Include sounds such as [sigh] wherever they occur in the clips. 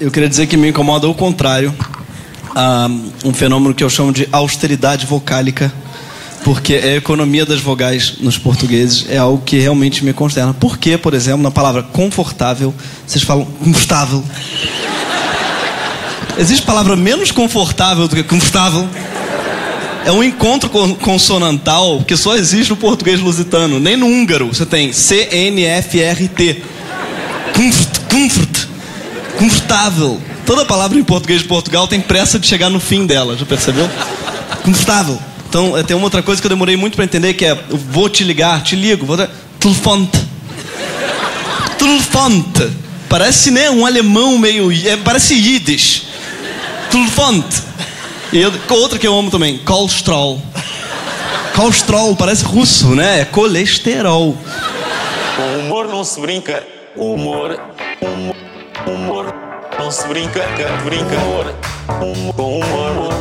Eu queria dizer que me incomoda o contrário. Um fenômeno que eu chamo de austeridade vocálica. Porque a economia das vogais nos portugueses é algo que realmente me consterna. Por que, por exemplo, na palavra confortável, vocês falam confortável? Existe palavra menos confortável do que confortável? É um encontro consonantal que só existe no português lusitano. Nem no húngaro você tem C-N-F-R-T. Comfort, comfort, confortável. Toda palavra em português de Portugal tem pressa de chegar no fim dela, já percebeu? Confortável. Então, tem uma outra coisa que eu demorei muito para entender, que é vou te ligar, te ligo, vou... Telefonte. Telefonte. Parece, né, um alemão meio... É, parece Yiddish. Telefonte. E eu, outra que eu amo também, colesterol. Colesterol, parece russo, né? É colesterol. Com humor não se brinca. Humor, humor, humor. Não se brinca, brinca. Humor, com humor,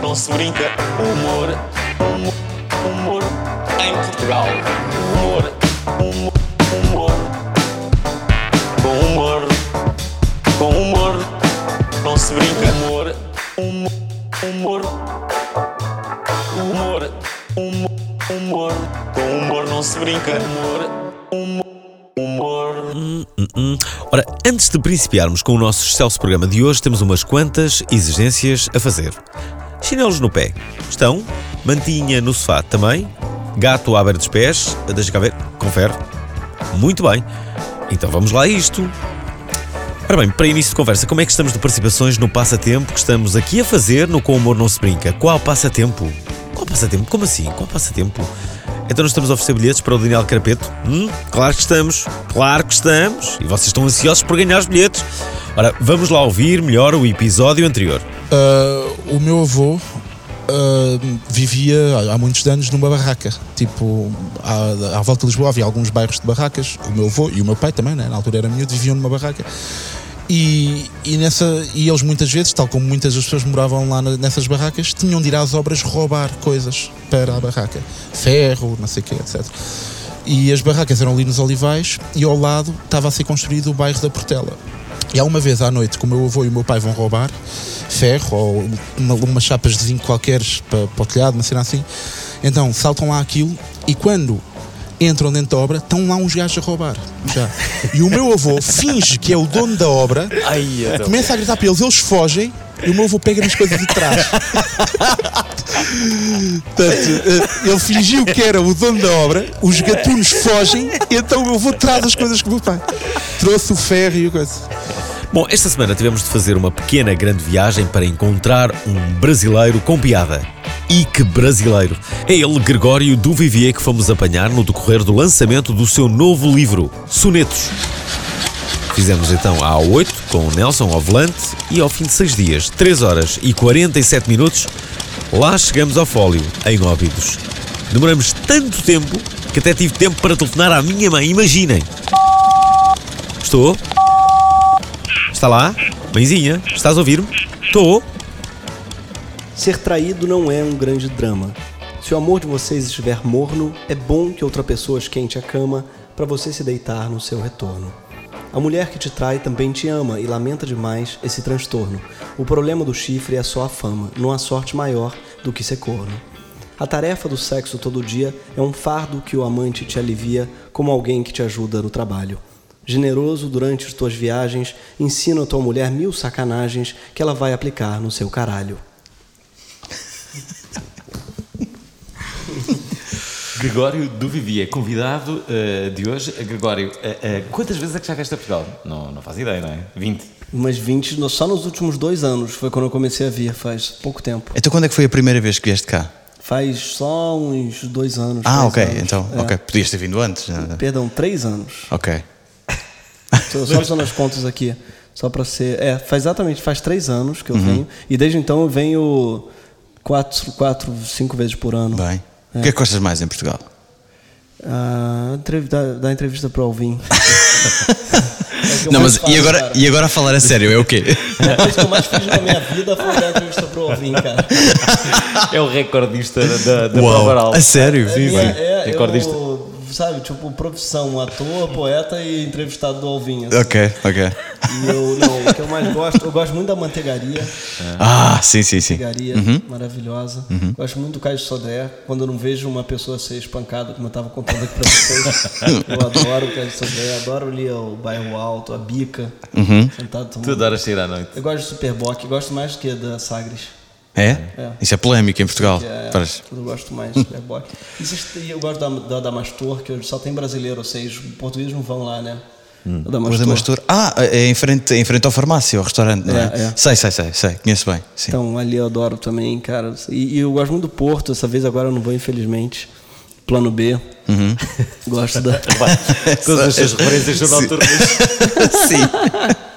não se brinca. Humor, humor. Em Portugal. Humor, humor. Com humor, com humor. Não se brinca. Humor. Humor, humor, humor. Com humor não se brinca. Humor, humor. Humor. Hum, hum, hum. Ora, antes de principiarmos com o nosso excelso programa de hoje, temos umas quantas exigências a fazer. Chinelos no pé. Estão? Mantinha no sofá também? Gato à beira dos pés? Deixa cá ver. Confere. Muito bem. Então vamos lá a isto. Ora bem, para início de conversa, como é que estamos de participações no passatempo que estamos aqui a fazer no Com Humor Não Se Brinca? Qual passatempo? Qual passatempo? Como assim? Qual passatempo? Então nós estamos a oferecer bilhetes para o Daniel Carapeto? Hum, claro que estamos, claro que estamos. E vocês estão ansiosos por ganhar os bilhetes. Ora, vamos lá ouvir melhor o episódio anterior. Uh, o meu avô uh, vivia há muitos anos numa barraca. Tipo, à, à, volta de Lisboa havia alguns bairros de barracas. O meu avô e o meu pai também, né? na altura era miúdo, viviam numa barraca. E, e, nessa, e eles muitas vezes, tal como muitas das pessoas moravam lá nessas barracas, tinham de ir às obras roubar coisas para a barraca. Ferro, não sei o quê, etc. E as barracas eram ali nos Olivais e ao lado estava a ser construído o bairro da Portela. E há uma vez à noite que o meu avô e o meu pai vão roubar ferro ou uma, umas chapas de zinco qualquer para, para o telhado, uma cena assim. Então saltam lá aquilo e quando entram dentro da obra, estão lá uns gajos a roubar. Já. E o meu avô finge que é o dono da obra, Ai, começa a gritar para eles, eles fogem e o meu avô pega nas coisas de trás. Portanto, eh, ele fingiu que era o dono da obra, os gatunos fogem, então o meu avô traz as coisas que o meu pai trouxe o ferro e o coisa. Bom, esta semana tivemos de fazer uma pequena grande viagem para encontrar um brasileiro com piada. E que brasileiro! É ele, Gregório do Vivier, que fomos apanhar no decorrer do lançamento do seu novo livro, Sonetos. Fizemos então a A8 com o Nelson ao volante e ao fim de 6 dias, 3 horas e 47 minutos, lá chegamos ao fólio, em Óbidos. Demoramos tanto tempo que até tive tempo para telefonar à minha mãe, imaginem. Estou? Está lá? Mãezinha, estás a ouvir-me? Ser traído não é um grande drama. Se o amor de vocês estiver morno, é bom que outra pessoa esquente a cama para você se deitar no seu retorno. A mulher que te trai também te ama e lamenta demais esse transtorno. O problema do chifre é só a fama, não há sorte maior do que ser corno. A tarefa do sexo todo dia é um fardo que o amante te alivia como alguém que te ajuda no trabalho. Generoso durante as tuas viagens, ensina a tua mulher mil sacanagens que ela vai aplicar no seu caralho. Gregório do Vivier, convidado uh, de hoje. Gregório, uh, uh, quantas vezes é que já vieste a Portugal? Não, não faz ideia, não é? 20? Umas 20, só nos últimos dois anos foi quando eu comecei a vir, faz pouco tempo. Então quando é que foi a primeira vez que vieste cá? Faz só uns dois anos. Ah, ok, anos. então, é. ok. Podias ter vindo antes. Perdão, três anos. Ok. [laughs] Estou só fazendo as contas aqui. Só para ser. É, faz exatamente, faz três anos que eu uhum. venho. E desde então eu venho quatro, quatro cinco vezes por ano. Bem. É. O que é que gostas mais em Portugal? Ah, dar, entrevista para [laughs] o Alvin. é não, mas e agora, e agora a falar a sério, é o quê? A coisa que eu mais fiz na minha vida foi dar entrevista para o Alvin, cara. É o recordista da, da Uau. A sério? Sim, é, sim. É, recordista. Eu, sabe? Tipo, profissão, ator, poeta e entrevistado do Alvinho. assim. Ok, ok. E eu, não, o que eu mais gosto, eu gosto muito da manteigaria. Ah, sim, sim, sim. Manteigaria maravilhosa. Gosto muito do Caio Sodré. Quando eu não vejo uma pessoa ser espancada, como eu estava contando aqui pra vocês. [laughs] eu adoro o Caio Sodré, adoro ali o Bairro Alto, a Bica. Sentado Tu tomando. adoras sair à noite. Eu gosto de Superboc, gosto mais do que da Sagres. É? É. Isso é polémico em Portugal. Que é, Parece. eu gosto mais de Superboc. E vocês- e eu gosto da, da Damastor, que só tem brasileiro, ou seja, os portugueses não vão lá, né? Da O Damastor. Damastor. Ah, é em frente, em frente ao farmácia, ao restaurante, não é? É, é. Sei, sei, sei, sei. Conheço bem. Sim. Então, ali eu adoro também, cara. E, e eu gosto muito do Porto, dessa vez agora eu não vou, infelizmente. Plano B. Uhum. [laughs] gosto da. Todas as suas referências são noturnas. [laughs] sim.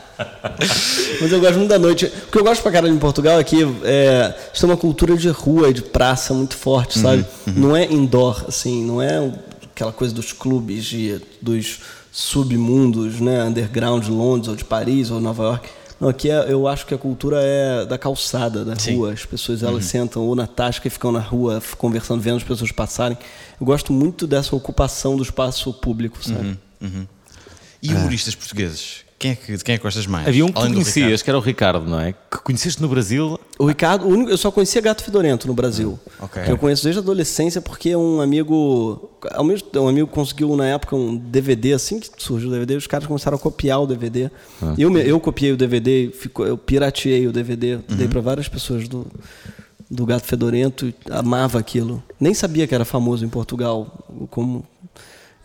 Mas eu gosto muito da noite. O que eu gosto pra caralho em Portugal é que é, eles têm uma cultura de rua e de praça muito forte, Uhum, sabe? Não é indoor, assim, não é aquela coisa dos clubes, de, dos submundos, né? Underground de Londres ou de Paris ou Nova York. Não, aqui é- eu acho que a cultura é da calçada, da rua. As pessoas Uhum. elas sentam ou na tasca e ficam na rua conversando, vendo as pessoas passarem. Eu gosto muito dessa ocupação do espaço público, sabe? Uhum. E humoristas portugueses? Quem é que, de quem é que gostas mais? Havia um que tu Além conhecias, que era o Ricardo, não é? Que conheceste no Brasil. O Ricardo, o único, eu só conhecia Gato Fedorento no Brasil. ok. Que eu conheço desde a adolescência porque um amigo, ao mesmo, um amigo conseguiu na época um DVD assim que surgiu o DVD, os caras começaram a copiar o DVD. Eu me- eu copiei o DVD, ficou, eu pirateei o DVD, dei para várias pessoas do do Gato Fedorento, e amava aquilo. Nem sabia que era famoso em Portugal, como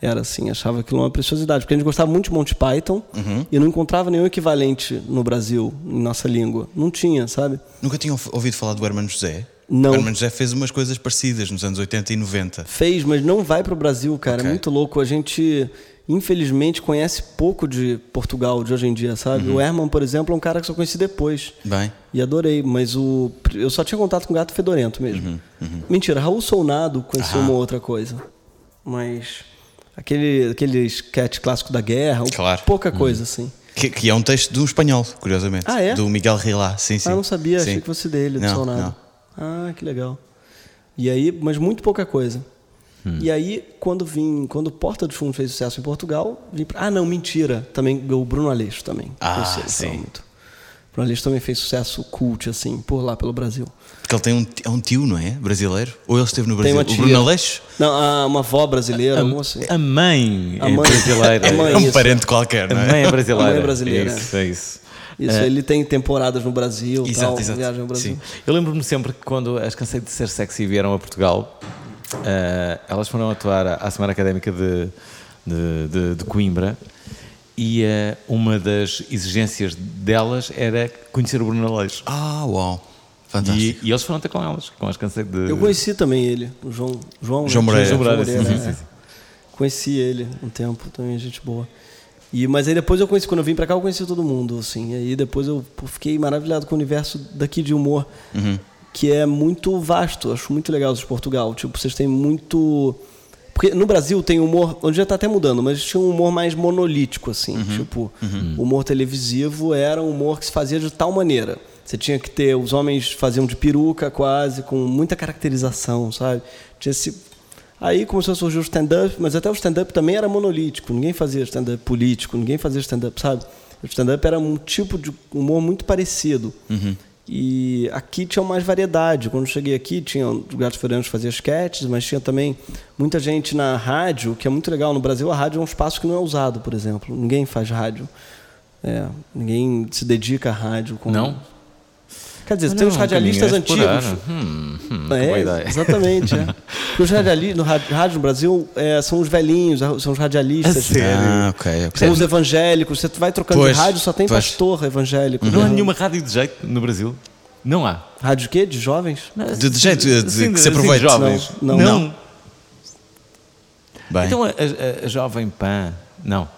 era assim, achava aquilo uma preciosidade, porque a gente gostava muito de Monty Python e não encontrava nenhum equivalente no Brasil, em nossa língua. Não tinha, sabe? Nunca tinham ouvido falar do Hermano José? Não. O Hermano José fez umas coisas parecidas nos anos 80 e 90. Fez, mas não vai para o Brasil, cara. Ok. É muito louco. A gente, infelizmente, conhece pouco de Portugal de hoje em dia, sabe? Uhum. O Herman, por exemplo, é um cara que só conheci depois. Bem. E adorei, mas o eu só tinha contato com o Gato Fedorento mesmo. Mentira, Raul Solnado conheci Uhum, Aham. uma outra coisa. Mas aquele, aquele sketch clássico da guerra, Claro. pouca coisa assim. Que, que é um texto de um espanhol, curiosamente. Ah, é? Do Miguel Rilá, sim, sim. Ah, não sabia, Sim. achei que fosse dele, do Não, Solnado. não. Ah, que legal. E aí, mas muito pouca coisa. Hum. E aí, quando vim, quando Porta dos Fundos fez sucesso em Portugal, vim pra... Ah, não, mentira. Também o Bruno Aleixo também. Ah, sei, sim. muito. O Bruno Aleixo também fez sucesso cult, assim, por lá, pelo Brasil. Porque ele tem um, é um tio, não é? Brasileiro? Ou ele esteve no Tem Brasil? uma O. Bruno Aleixo? Não, ah, uma avó brasileira, alguma assim. A mãe A é mãe. brasileira. A mãe. É um isso. parente qualquer, A não mãe é? é brasileira. A mãe é brasileira. É isso, é isso. Isso, ele tem temporadas no Brasil, Exato, tal, exato. viagem no Brasil. Sim. Eu lembro-me sempre que quando as Cansei de Ser Sexy vieram a Portugal, eh, elas foram atuar à- Semana Académica de, de, de- de Coimbra e eh, uma das exigências delas era conhecer o Bruno Aleixo. Ah, uau. Fantástico. E, e eles foram ter com elas, com as Cansei de... Eu conheci também ele, o João, João, né? João Moreira. João Moreira, sim, Moreira, sim, é. sim. Conheci ele um tempo, também gente boa. E, mas aí depois eu conheci, quando eu vim pra cá, eu conheci todo mundo, assim. Aí depois eu fiquei maravilhado com o universo daqui de humor, que é muito vasto. Acho muito legal os de Portugal. Tipo, vocês têm muito. Porque no Brasil tem humor, hoje já tá até mudando, mas tinha um humor mais monolítico, assim. Tipo, o humor televisivo era um humor que se fazia de tal maneira. Você tinha que ter, os homens faziam de peruca quase, com muita caracterização, sabe? Tinha esse. Aí começou a surgir o stand-up, mas até o stand-up também era monolítico. Ninguém fazia stand-up político, ninguém fazia stand-up, sabe? O stand-up era um tipo de humor muito parecido. E aqui tinha mais variedade. Quando eu cheguei aqui, tinha o Gato Fernandes que fazia sketches, mas tinha também muita gente na rádio, que é muito legal. No Brasil, a rádio é um espaço que não é usado, por exemplo. Ninguém faz rádio. É, ninguém se dedica à rádio. Como... Não? Quer dizer, Olha, tem os radialistas antigos. Hum, hum, É, que boa ideia. exatamente. É. Porque [laughs] Os radialistas, no rádio, no Brasil é, são os velhinhos, são os radialistas. A sério? Ah, ok, ok. São os evangélicos. Você vai trocando Pois, de rádio, só tem pois. pastor evangélico. Não há né? nenhuma rádio de jeito no Brasil? Não há. Rádio quê? De jovens? De, de jeito de, Sim, que se assim, aproveite. jovens. Não, não. não. Bem. Então a, a- a Jovem Pan, não,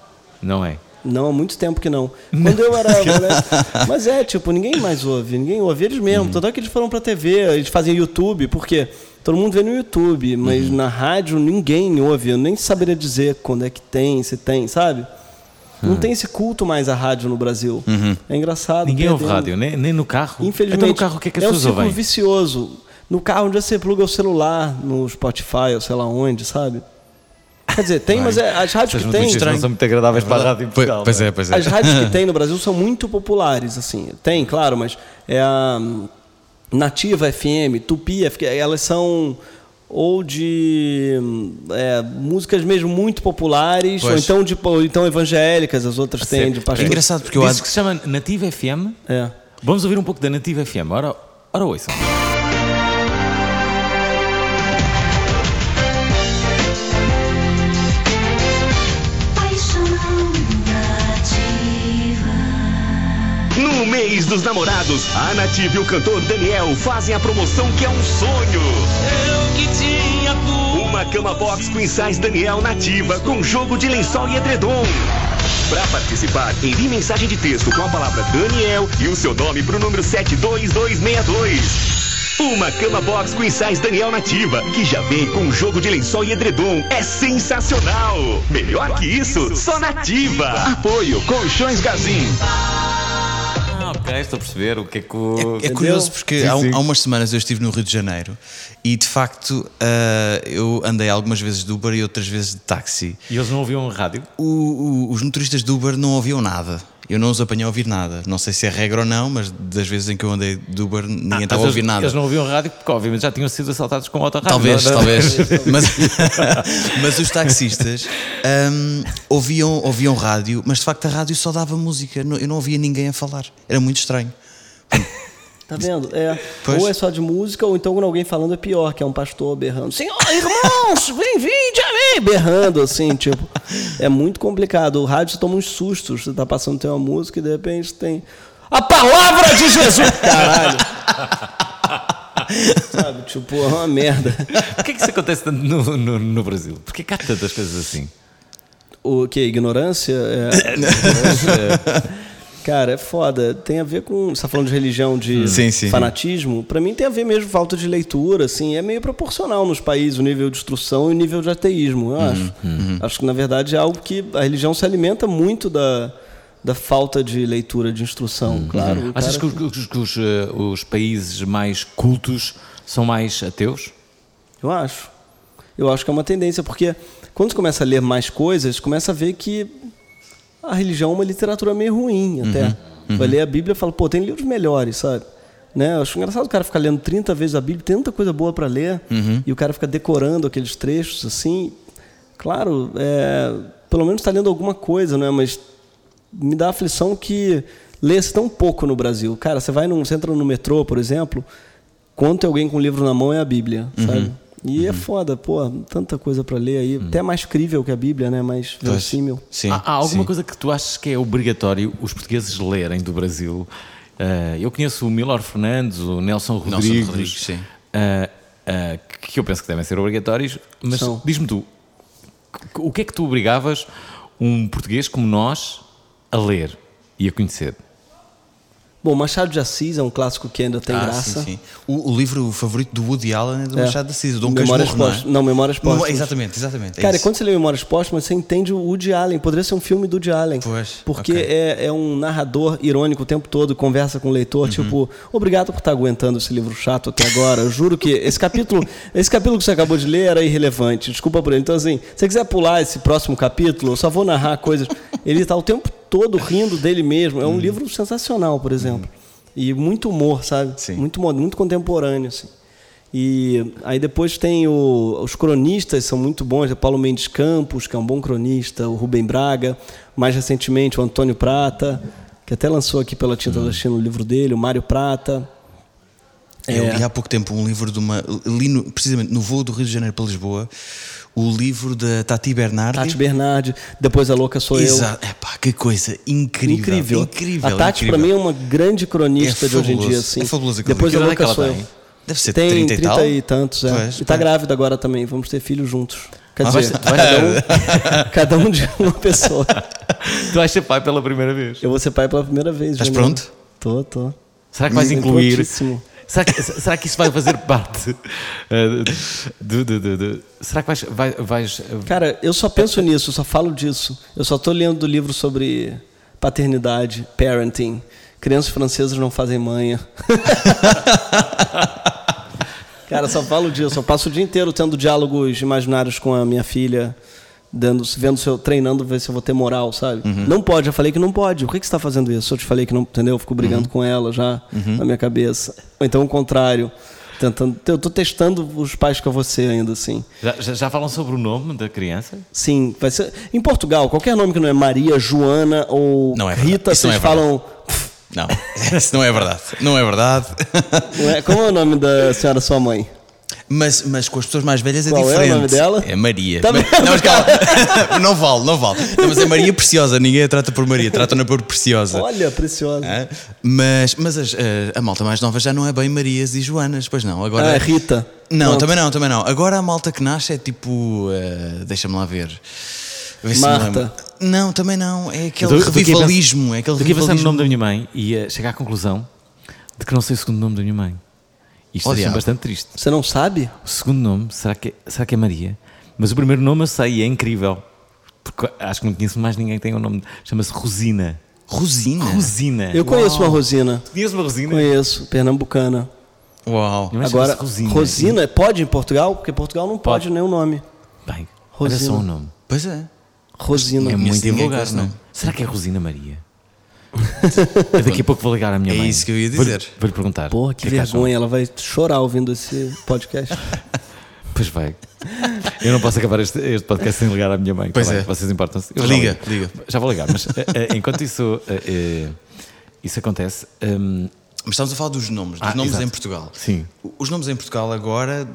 não é. Não, há muito tempo que não. Quando eu era [laughs] moleque. Mas é, tipo, ninguém mais ouve. Ninguém ouve eles mesmo. Uhum. Tanto é que eles foram pra TV, eles fazem YouTube, porque todo mundo vê no YouTube, mas Uhum. na rádio ninguém ouve. Eu nem saberia dizer quando é que tem, se tem, sabe? Não tem esse culto mais à rádio no Brasil. Uhum. É engraçado. Ninguém ouve perdeu. rádio, nem, nem no carro. Infelizmente. Então no carro o que é que as um pessoas ouvem? vicioso. No carro onde você pluga o celular, no Spotify ou sei lá onde, sabe? Quer dizer, tem, mas é, as rádios Essas que tem. não são muito agradáveis para a rádio em Pois, Portugal. pois não é, pois é. As rádios que [laughs] tem no Brasil são muito populares, assim. Tem, claro, mas é a Nativa FM, Tupi FM, elas são ou de é, músicas mesmo muito populares, ou Pois. então, de, ou então evangélicas, as outras têm de É pastor. engraçado porque eu acho que se chama Nativa FM. É. Vamos ouvir um pouco da Nativa FM. Ora, ora ouçam. Mês dos namorados, a Nativa e o cantor Daniel fazem a promoção que é um sonho. Eu que tinha tudo. Uma cama box Queen Size Daniel Nativa com jogo de lençol e edredom. Para participar, envie mensagem de texto com a palavra Daniel e o seu nome para o número 72262. Uma cama box Queen Size Daniel Nativa, que já vem com jogo de lençol e edredom. É sensacional! Melhor que isso, só Nativa! Apoio Colchões Gazin. Ok, estou a perceber o que é que o. É curioso porque Sim, há, sim. há umas semanas eu estive no Rio de Janeiro e de facto ah, eu andei algumas vezes de Uber e outras vezes de táxi. E eles não ouviam rádio? O- o- os motoristas de Uber não ouviam nada. Eu não os apanhei a ouvir nada. Não sei se é regra ou não, mas das vezes em que eu andei de Uber ninguém estava a ouvir nada. Eles não ouviam rádio porque, obviamente, já tinham sido assaltados com autorrádio. Talvez, não é? talvez. [laughs] mas, [laughs] mas os taxistas hum, ouviam, ouviam rádio, mas de facto a rádio só dava música. Eu não ouvia ninguém a falar. Era muito estranho. Tá vendo? É. Pois. Ou é só de música, ou então quando alguém falando é pior, que é um pastor berrando. Senhor, [laughs] irmãos, vem, vinde a mim! Berrando, assim, tipo. É muito complicado. O rádio toma uns sustos. Você tá passando tem uma música e de repente tem. A palavra de Jesus! [laughs] Caralho! Sabe, tipo, é uma merda. Por que é que isso acontece tanto no, no, no Brasil? Porquê que há tantas coisas assim? O que? Ignorância? É, [laughs] ignorância. Cara, é foda. Tem a ver com. Você tá falando de religião, de Sim, sim. fanatismo? Pra mim tem a ver mesmo falta de leitura, assim. É meio proporcional nos países o nível de instrução e o nível de ateísmo, eu acho. Acho que, na verdade, é algo que a religião se alimenta muito da, da falta de leitura, de instrução, claro. um Achas cara que, os, que os, eh, os países mais cultos são mais ateus? Eu acho. Eu acho que é uma tendência, porque quando você começa a ler mais coisas, começa a ver que a religião é uma literatura meio ruim até. Vai ler a Bíblia e fala, pô, tem livros melhores, sabe? Né? Eu acho engraçado o cara ficar lendo 30 vezes a Bíblia, tem tanta coisa boa para ler, e o cara fica decorando aqueles trechos assim. Claro, é, pelo menos está lendo alguma coisa, né? mas me dá a aflição que lê-se tão pouco no Brasil. Cara, você vai num, você entra no metrô, por exemplo, quando tem alguém com um livro na mão é a Bíblia, sabe? E é foda, pô, tanta coisa para ler aí, até mais crível que a Bíblia, né? Mais verossímil. Sim, há, há alguma sim. coisa que tu achas que é obrigatório os portugueses lerem do Brasil? Eh, eu conheço o Milor Fernandes, o Nelson Rodrigues, Rodrigues, sim. eh, eh, que eu penso que devem ser obrigatórios, mas diz-me tu, o que é que tu obrigavas um português como nós a ler e a conhecer? Bom, Machado de Assis é um clássico que ainda tem Ah, graça. sim, sim. O, o livro favorito do Woody Allen é do É. Machado de Assis, o Dom Memórias Casmurro, não é? Não, Memórias Póstumas. Exatamente, exatamente. é Cara, isso. quando você lê Memórias Póstumas, você entende o Woody Allen. Poderia ser um filme do Woody Allen. Pois, Porque ok. é, é um narrador irônico o tempo todo, conversa com o leitor, Uhum. tipo, obrigado por estar aguentando esse livro chato até agora. Eu juro que esse capítulo, [laughs] esse capítulo que você acabou de ler era irrelevante. Desculpa por ele. Então, assim, se você quiser pular esse próximo capítulo, eu só vou narrar coisas. Ele está o tempo todo rindo dele mesmo. É um livro sensacional, por exemplo. E muito humor, sabe? Sim. Muito, muito contemporâneo, assim. E aí depois tem o- os cronistas, são muito bons, é Paulo Mendes Campos, que é um bom cronista, o Rubem Braga, mais recentemente o Antônio Prata, que até lançou aqui pela Tinta da China o livro dele, o Mário Prata. Eu É. li há pouco tempo um livro de uma. Li no- precisamente no voo do Rio de Janeiro para Lisboa, o livro da Tati Bernardi. Tati Bernardi, depois a Louca Sou Exato. Epá, que coisa incrível. Incrível. Incrível. A Tati, para mim, é uma grande cronista É de hoje em dia. Assim. É fabuloso Depois a livro. Que Louca Sou é Eu. Deve ser Tem 30 e tal. e tantos, é. Pois, e tá pois. grávida agora também, vamos ter filhos juntos. Quer Ah, dizer, vais- cada um, [laughs] cada um de uma pessoa. [laughs] Tu vais ser pai pela primeira vez? Eu vou ser pai pela primeira vez. Estás pronto? Tô, tô. Será que vais incluir? Será que, será que isso vai fazer parte? eh, será que vais. vai- vais eh, Cara, eu só penso nisso, eu só falo disso. Eu só tô lendo do livro sobre paternidade, parenting. Crianças francesas não fazem manha. [laughs] Cara, só falo disso. Eu passo o dia inteiro tendo diálogos imaginários com a minha filha. Dando, vendo se eu treinando, ver se eu vou ter moral, sabe? Uhum. Não pode, já falei que não pode. Por que, que você tá fazendo isso? Eu te falei que não, entendeu? Eu fico brigando Uhum. com ela já na minha cabeça. Ou então o contrário. Tentando, eu tô testando os pais que eu vou ser ainda, assim. Já, já, já falam sobre o nome da criança? Sim, vai ser. Em Portugal, qualquer nome que não é Maria, Joana ou Não é. Rita, vocês é falam. Não, [laughs] isso não é verdade. Não é verdade. É? Como é o nome da senhora sua mãe? Mas, mas com as pessoas mais velhas é Qual é o diferente. nome dela? É Maria. Tá não, mas calma. [laughs] não vale, não vale. Não, mas é Maria Preciosa. Ninguém a trata por Maria, trata-na por Preciosa. Olha, preciosa. Hã? Mas, mas as- a, a malta mais nova já não é bem Marias e Joanas, pois não. Agora, Ah, é Rita. Não, Pronto. também não, também não. Agora a malta que nasce é tipo. eh, Deixa-me lá ver. Me Marta. Não, também não. É aquele Eu tô- tô aqui a revivalismo. É aquele Estou aqui a pensar no revivalismo. nome da minha mãe e a chegar à conclusão de que não sei o segundo nome da minha mãe. Isto Oh, deixa-me diabo. bastante triste. Você não sabe? O segundo nome, será que, é, será que é Maria? Mas o primeiro nome eu sei e é incrível. Porque acho que não conheço mais ninguém que tenha o nome. Chama-se Rosina. Rosina. Rosina. Eu conheço uma Rosina. Conheço uma Rosina? Conheço, pernambucana. Uau. Agora, Rosina. Rosina, pode em Portugal? Porque Portugal não pode, Pode. nenhum nome. Bem, olha Rosina. só o nome. Pois é. Rosina. É muito esse não é? Será que é Rosina Maria? Eu daqui a pouco vou ligar à minha É mãe. isso que eu ia dizer. Vou-lhe perguntar. Porra, O que é vergonha. Ela vai chorar ouvindo esse podcast. [laughs] Pois vai. Eu não posso acabar este, este podcast sem ligar à minha mãe. Pois tá bem? é. Vocês importam-se? Já Liga, liga. Já vou ligar, mas eh, enquanto isso, eh, isso acontece, hum, Mas estamos a falar dos nomes, dos Ah, nomes exato. em Portugal. Sim. Os nomes em Portugal agora,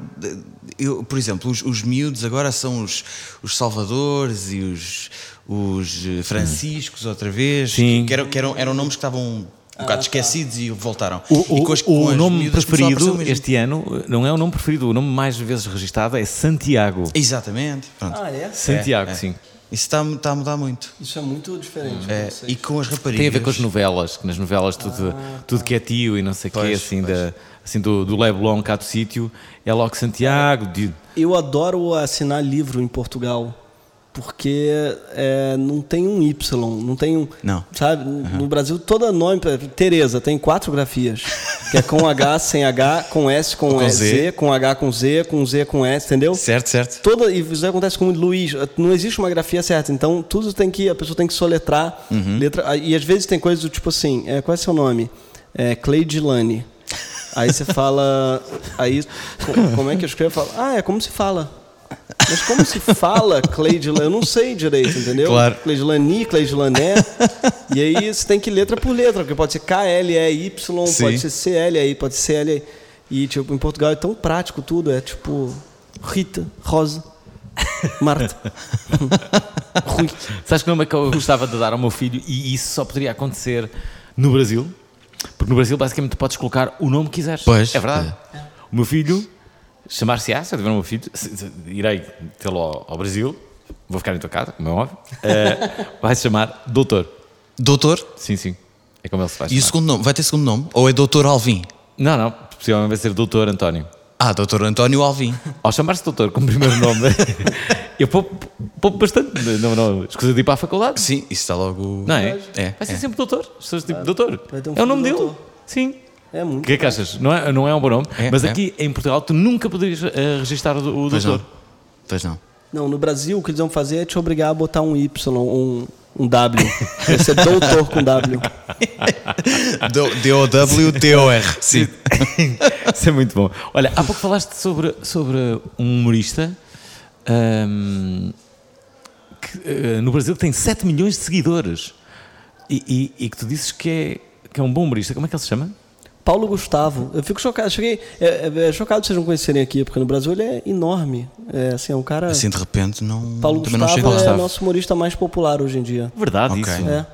eu, por exemplo, os, os miúdos agora são os, os Salvadores e os, os eh, Franciscos outra vez, Sim. que, eram, que eram, eram nomes que estavam um bocado esquecidos e voltaram. o, e com as- com o nome preferido este ano eh, não é o nome preferido, o nome mais vezes registado é Santiago. Exatamente. Pronto. ah, é? Santiago, É, é. sim. Isso está, a- está a mudar muito. Isso é muito diferente. É, e com as raparigas. Tem a ver com as novelas, que nas novelas tudo, tudo que é tio e não sei o quê, assim, pois. da, assim do, do Leblon cá do sítio, é logo Santiago. De, Eu adoro assinar livro em Portugal. Porque é, não tem um Y, não tem um. Não. Sabe? No Brasil, toda nome. Tereza tem quatro grafias. Que é com H, [laughs] sem H, com S, com, Com Z. Z, com H, com Z, com Z, com S, entendeu? Certo, certo. Toda, e isso acontece com o Luiz. Não existe uma grafia certa. Então, tudo tem que. A pessoa tem que soletrar. Uhum. Letra, e às vezes tem coisas do tipo assim: é, qual é seu nome? É Cleidilane. Aí você fala. Aí, co- como é que eu escrevo? Eu falo, ah, é como se fala. Mas como se fala Cleidilane? Eu não sei direito, entendeu? Claro. Cleidilani, Cleidilané. e aí você tem que ir letra por letra, porque pode ser K-L-E-Y, pode ser C-L-E, pode ser L. E tipo, em Portugal é tão prático tudo, é tipo Rita, Rosa, Marta. [laughs] Rui. Sabes que nome é que eu gostava de dar ao meu filho e isso só poderia acontecer no Brasil? Porque no Brasil basicamente podes colocar o nome que quiseres. Pois. É verdade. O meu filho, chamar-se-á, se eu tiver um filho, irei tê-lo ao, ao Brasil, vou ficar em tua casa, como é óbvio, [laughs] eh, vai-se chamar Doutor. Doutor? Sim, sim. É como ele se faz E o chamar. segundo nome? Vai ter segundo nome? Ou é Doutor Alvim? Não, não, possivelmente vai ser Doutor António. Ah, Doutor António Alvim. Ao chamar-se doutor como primeiro nome, [laughs] eu poupo, poupo bastante. Não, não, escusa de ir para a faculdade. Sim, isso está logo. Não é? É, Vai ser é. sempre doutor. Pessoas tipo, doutor. um é o nome filho dele. doutor. Sim. É muito. O que é que achas? Não é, não é um bom nome, É, mas é. aqui em Portugal tu nunca poderias eh, registrar o, o Pois doutor. não. Pois não. Não, no Brasil o que eles vão fazer é te obrigar a botar um Y, um, um W. Vai ser doutor com W. [laughs] D-O-W-T-O-R. [laughs] Sim. Isso é muito bom. Olha, há pouco falaste sobre, sobre um humorista ahm, que, eh, no Brasil que tem 7 milhões de seguidores e, e- e que tu dizes que é, que é um bom humorista. Como é que ele se chama? Paulo Gustavo. Eu fico chocado. Cheguei, é, é- é chocado vocês não conhecerem aqui, porque no Brasil ele é enorme. É, assim, é um cara. Assim de repente não. Paulo também não Gustavo chega é. Gustavo. nosso humorista mais popular hoje em dia. Verdade, Ok. isso. É.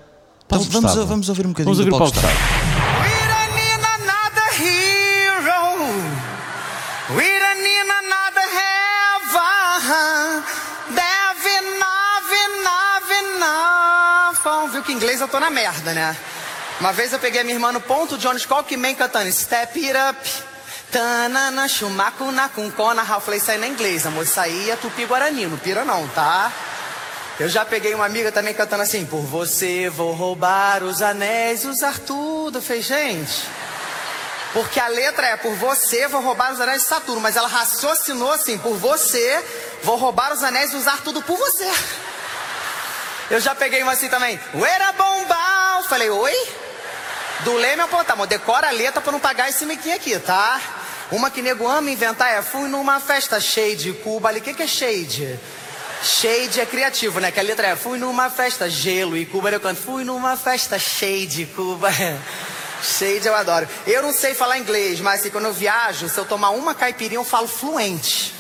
Então, vamos, Gustavo. vamos ouvir um bocadinho Vamos ouvir do o Paulo Paulo Gustavo. Gustavo. Viu que em inglês eu tô na merda, né? Uma vez eu peguei minha irmã no ponto, John Skolkman cantando Step It Up. Tanana, chumaco na cuncona. Falei, isso aí não é inglês, amor. Isso aí é tupi-guarani, não pira não, tá? Eu já peguei uma amiga também cantando assim: Por você vou roubar os anéis, usar tudo. Falei, gente. Porque a letra é por você vou roubar os anéis de Saturno, mas ela raciocinou assim: por você Vou roubar os anéis e usar tudo por você. Eu já peguei uma assim também. Uera bombal. Falei, oi? Do Leme ao Pontal. Decora a letra pra não pagar esse miquinho aqui, tá? Uma que nego ama inventar é fui numa festa shade, Cuba ali. O que, que é shade? Shade é criativo, né? Que a letra é fui numa festa gelo e Cuba eu canto fui numa festa shade, Cuba. [laughs] Shade eu adoro. Eu não sei falar inglês, mas assim, quando eu viajo, se eu tomar uma caipirinha eu falo fluente.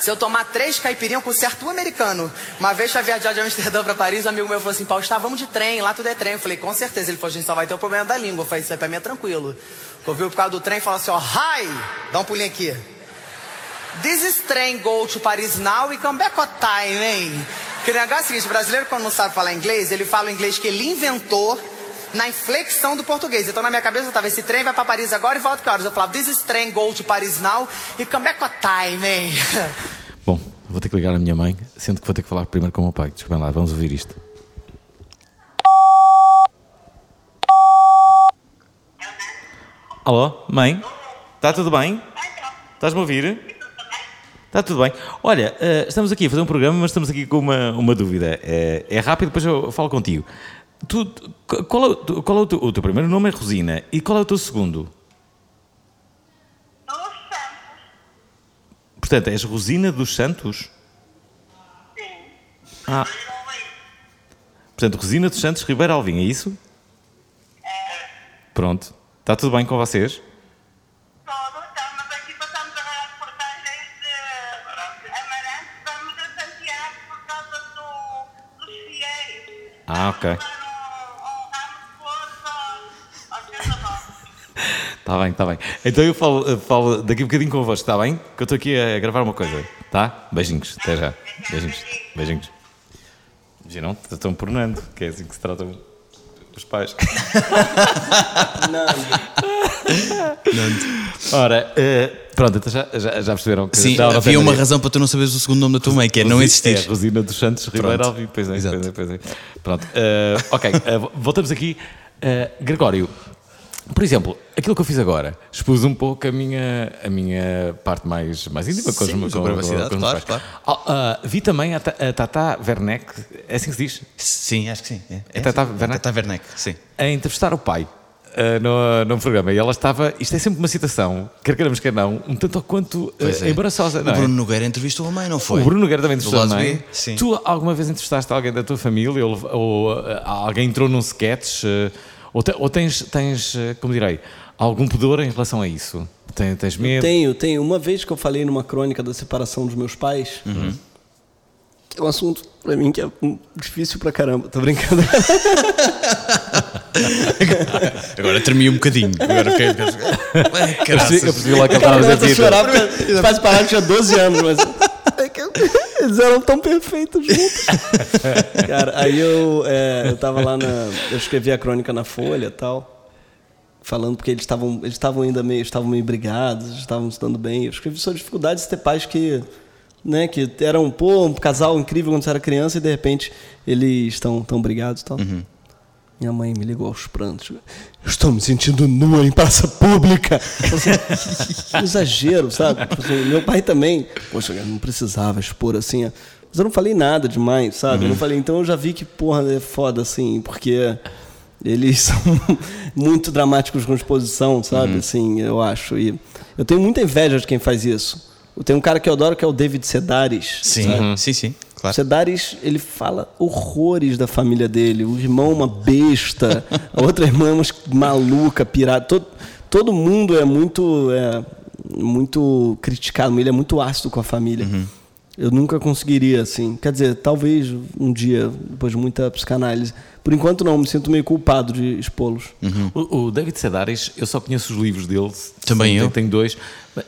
Se eu tomar três caipirinhas, eu conserto um americano. Uma vez pra viajar de Amsterdã pra Paris, um amigo meu falou assim, Paulo, está, vamos de trem, lá tudo é trem. Eu falei, com certeza. Ele falou, a gente só vai ter o problema da língua. Eu falei, isso aí pra mim é tranquilo. Ouviu por causa do trem e falou assim, ó, hi! Dá um pulinho aqui. This is train go to Paris now e come back on time, hein? Que o negócio é o seguinte, o brasileiro quando não sabe falar inglês, ele fala o inglês que ele inventou na inflexão do português. Então na minha cabeça tava, esse trem vai pra Paris agora e volta que horas? Eu falava, this is train go to Paris now e come back time, hein? [laughs] Bom, vou ter que ligar à minha mãe, sendo que vou ter que falar primeiro com o meu pai. Desculpem lá, vamos ouvir isto. Alô, mãe? Está tudo bem? Estás-me a ouvir? Está tudo bem. Olha, eh, estamos aqui a fazer um programa, mas estamos aqui com uma, uma dúvida. É, é rápido, depois eu falo contigo. Tu, qual é, qual é o, teu, o teu primeiro nome é Rosina e qual é o teu segundo? Portanto, és Rosina dos Santos? Sim. Ah. Portanto, Rosina dos Santos Ribeiro Alvim, é isso? É. Pronto. Está tudo bem com vocês? Está bem. Então eu falo, eu falo daqui a bocadinho convosco, está bem? Que eu estou aqui a gravar uma coisa, tá? Beijinhos, até já. Beijinhos, beijinhos. Viram? Estão por Nando, que é assim que se tratam os pais. Ora, eh, pronto, então já, já, já perceberam que Sim, Não, não havia uma razão para tu não saberes o segundo nome da tua mãe, que é não Rosi- existir. É, Rosina dos Santos Ribeiro Pronto. Alvim. Pois é, Exato. pois é, pois é. Pronto. eh, ok, eh, voltamos aqui. Eh, Gregório, por exemplo, aquilo que eu fiz agora, expus um pouco a minha, a minha parte mais, mais íntima com os Sim, meus com com os meus claro, claro. Ah, ah, vi também a, a Tata Werneck, é assim que se diz? Sim, acho que sim. É, É Tata sim. Werneck? Tata Werneck, sim. a entrevistar o pai eh, no, no programa e ela estava. Isto é sempre uma citação, quer queiramos, quer não, um tanto ou quanto Pois é. embaraçosa. O é? Bruno Nogueira entrevistou a mãe, não foi? O Bruno Nogueira também entrevistou também. B? Sim. Tu alguma vez entrevistaste alguém da tua família ou, ou, eh, alguém entrou num sketch? eh, ou, te- ou tens, tens, eh, como direi, algum pudor em relação a isso? Tens, tens medo? Tenho, tenho. Uma vez que eu falei numa crônica da separação dos meus pais, Uhum. é um assunto pra mim que é difícil pra caramba. Tô brincando. [laughs] Agora tremi um bocadinho. Agora fiquei. Ué, Eu percebi, eu percebi lá estava a eu dizer. chorar porque pais pararam tinha 12 anos, mas. Eles eram tão perfeitos juntos. [laughs] Cara, aí eu, é, eu tava lá na. Eu escrevi a crônica na Folha e tal. Falando porque eles estavam eles estavam ainda meio estavam meio brigados, estavam se dando bem. Eu escrevi sobre dificuldades de ter pais que né, que eram pô, um casal incrível quando você era criança e de repente eles estão tão brigados e tal. Minha mãe me ligou aos prantos. Estou me sentindo nua em praça pública. Assim, exagero, sabe? Assim, meu pai também. Poxa, eu não precisava expor assim. Mas eu não falei nada demais, sabe? Eu não falei, então eu já vi que, porra, é foda, assim, porque eles [laughs] são muito dramáticos com exposição, sabe? Assim, eu acho. E eu tenho muita inveja de quem faz isso. Eu tenho um cara que eu adoro que é o David Sedaris. Sim, sabe? sim, sim. Claro. Sedaris, ele fala horrores da família dele. O irmão é uma besta, a outra irmã é uma maluca, pirada. Todo, todo mundo é muito, é, muito criticado, ele é muito ácido com a família. Eu nunca conseguiria, assim. Quer dizer, talvez um dia, depois de muita psicanálise. Por enquanto, não, me sinto meio culpado de expô-los. O, o David Sedaris, eu só conheço os livros dele. Também Tenho- eu. Tenho dois.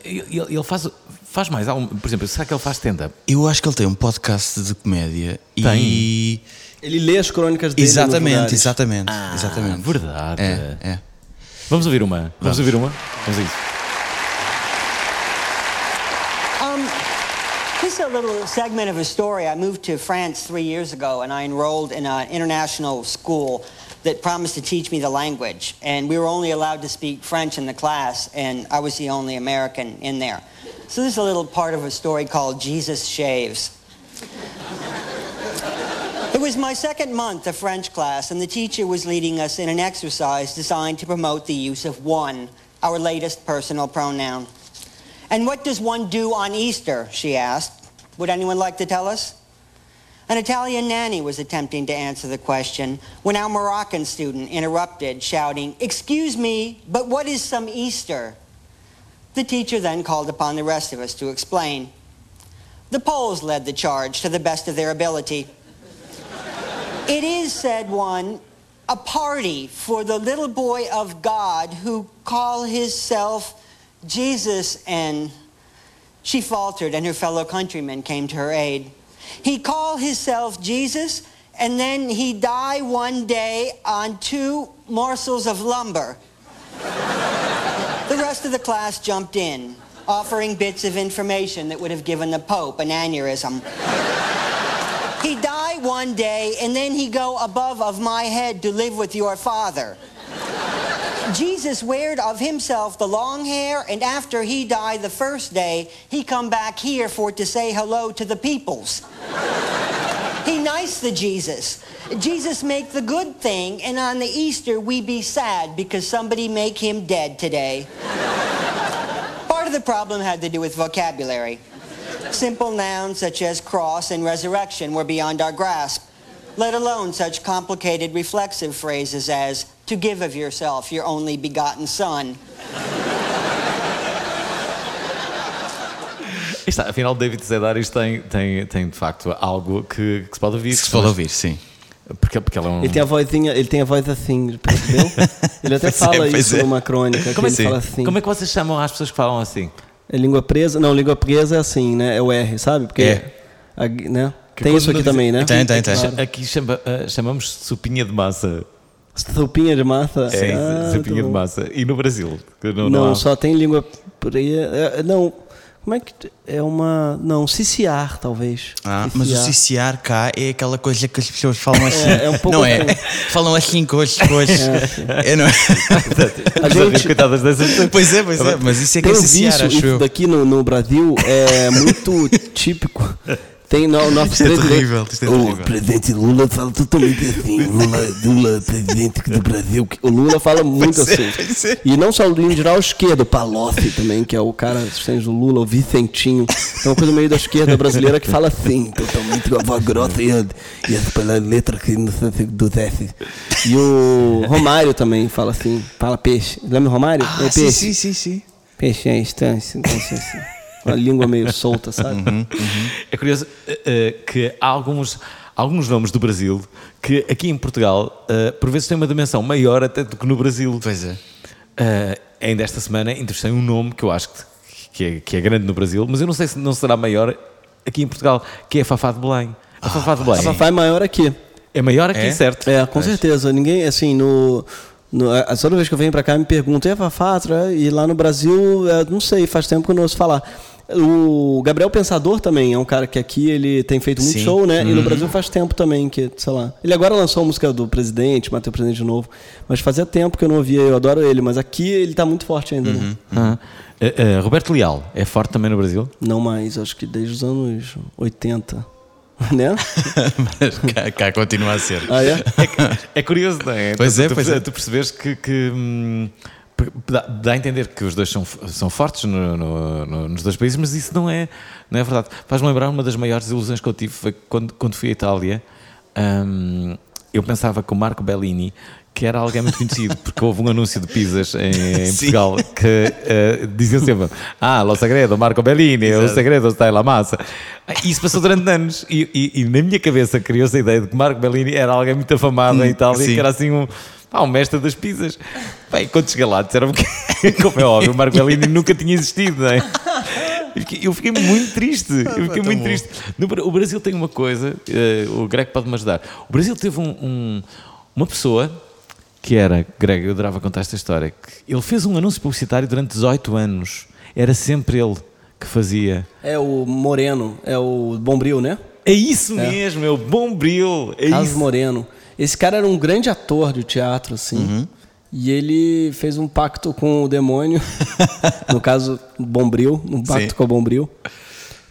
Ele, ele faz, faz mais algum. Por exemplo, será que ele faz stand-up? Eu acho que ele tem um podcast de comédia e. Ele lê as crônicas dele. Exatamente, exatamente. exatamente. Ah, verdade. É, é. Vamos ouvir uma. Vamos, Vamos. ouvir uma? Vamos a isso. Just a little segment of a story. I moved to France three years ago, and I enrolled in an international school that promised to teach me the language. And we were only allowed to speak French in the class, and I was the only American in there. So this is a little part of a story called Jesus Shaves. It was my second month of French class, and the teacher was leading us in an exercise designed to promote the use of one, our latest personal pronoun. And what does one do on Easter? she asked. Would anyone like to tell us? An Italian nanny was attempting to answer the question when our Moroccan student interrupted, shouting, Excuse me, but what is some Easter? The teacher then called upon the rest of us to explain. The Poles led the charge to the best of their ability. It is, said one, a party for the little boy of God who call himself Jesus and she faltered and her fellow countrymen came to her aid. He call himself Jesus and then he die one day on two morsels of lumber. the rest of the class jumped in, offering bits of information that would have given the Pope an aneurysm. he die one day and then he go above of my head to live with your father. Jesus weared of himself the long hair, and after he died the first day, he come back here for to say hello to the peoples. [laughs] he nice the Jesus. Jesus make the good thing, and on the Easter we be sad because somebody make him dead today. [laughs] Part of the problem had to do with vocabulary. Simple nouns such as cross and resurrection were beyond our grasp, let alone such complicated reflexive phrases as to give of yourself your only begotten son. Está, afinal, David Sedaris tem, tem, tem de facto algo que, que se pode ouvir. Se pode ouvir, sim. Porque, porque ele é um. Ele tem a vozinha, ele tem a voz assim, percebeu? [laughs] Ele até é, fala pois isso é. numa crônica, Como, ele assim? fala assim. Como é que vocês chamam as pessoas que falam assim? É língua presa? Não, língua presa é assim, né? É o R, sabe? Porque É. a- né? Tem isso aqui também, né? Tem, tem, tem. Claro. Aqui chama- ah, chamamos de sopinha de massa. Sopinha de massa? É, Ah, sopinha tá de massa. E no Brasil? Não, Não, não há- só tem língua presa. é, Não, como é que. É uma. Não, ciciar, talvez. Ah, mas o ciciar cá é aquela coisa que as pessoas falam assim. É, é um pouco não é? assim. Falam assim com as coisas. É, não é? A gente- coitadas dessas. Pois é, pois é. Mas isso é que é ciciar, acho isso eu. daqui no, no Brasil é muito típico. [laughs] Tem no, nosso Isto é presidente. terrível, isto é o terrível. presidente Lula fala totalmente assim. [laughs] Lula, Lula presidente do Brasil. O Lula fala muito é, assim. é. E não só o em geral, o esquerdo, o Palocci também, que é o cara assistente do Lula, o Vicentinho. É uma coisa meio da esquerda brasileira que fala assim, totalmente com a voz grossa e, a- e as pela letra que não sei se do S. E o Romário também fala assim, fala peixe. Lembra o Romário? Ah, é peixe. sim, sim, sim. Peixe é instância, assim, assim, com a língua meio solta, sabe? Uhum. É curioso eh, que há alguns, alguns nomes do Brasil que aqui em Portugal, eh, por vezes, têm uma dimensão maior até do que no Brasil. Pois é. Eh, ainda esta semana entrevistei um nome que eu acho que, que, é, que é grande no Brasil, mas eu não sei se não será maior aqui em Portugal, que é a Fafá de Belém. A Fafá de Belém A Fafá é maior aqui. é maior aqui, É? certo? É, com certeza. Ninguém, assim, no. no a, toda vez que eu venho pra cá me perguntam, e a Fafá? E lá no Brasil, é, não sei, faz tempo que eu não ouço falar. O Gabriel Pensador também é um cara que aqui ele tem feito muito Sim. show, né? E no Brasil faz tempo também que, sei lá. Ele agora lançou a música do presidente, Mateu Presidente de novo. Mas fazia tempo que eu não ouvia, eu adoro ele. Mas aqui ele tá muito forte ainda, né? Ah. Eh, eh, Roberto Leal é forte também no Brasil? Não mais, acho que desde os anos 80. [laughs] Né? Mas cá, cá continua a ser. Ah, é? É curioso, não é? Pois tu, é, tu, pois é. Tu percebes que, que, hum, dá, a entender que os dois são, são fortes no- no- no- nos dois países, mas isso não é, não é verdade. Faz-me lembrar uma das maiores ilusões que eu tive foi quando, quando fui à Itália. hum, eu pensava que o Marco Bellini que era alguém muito conhecido, porque houve um anúncio de pizzas em, em. [laughs] Portugal que eh, diziam sempre: Ah, lo segredo, Marco Bellini, o Exato. segredo está la massa. Isso passou durante anos e, e- e na minha cabeça criou-se a ideia de que Marco Bellini era alguém muito afamado em Itália, sim. que era assim um, pá, um mestre das pizzas. Bem, quando cheguei lá, disseram-me que, [laughs] como é óbvio, o Marco Bellini nunca tinha existido, não é? Eu fiquei, eu fiquei muito triste. Eu fiquei tão muito bom. triste. No o Brasil tem uma coisa, eh, o Greg pode-me ajudar. O Brasil teve um- um- uma pessoa que era, Greg, eu adorava contar esta história, que ele fez um anúncio publicitário durante 18 anos. Era sempre ele que fazia. É o Moreno, é o Bombril, né? É isso mesmo, é o Bombril. É Carlos isso. Moreno. Esse cara era um grande ator de teatro, assim. E ele fez um pacto com o demônio, [laughs] no caso, Bombril, um pacto Sim. com o Bombril.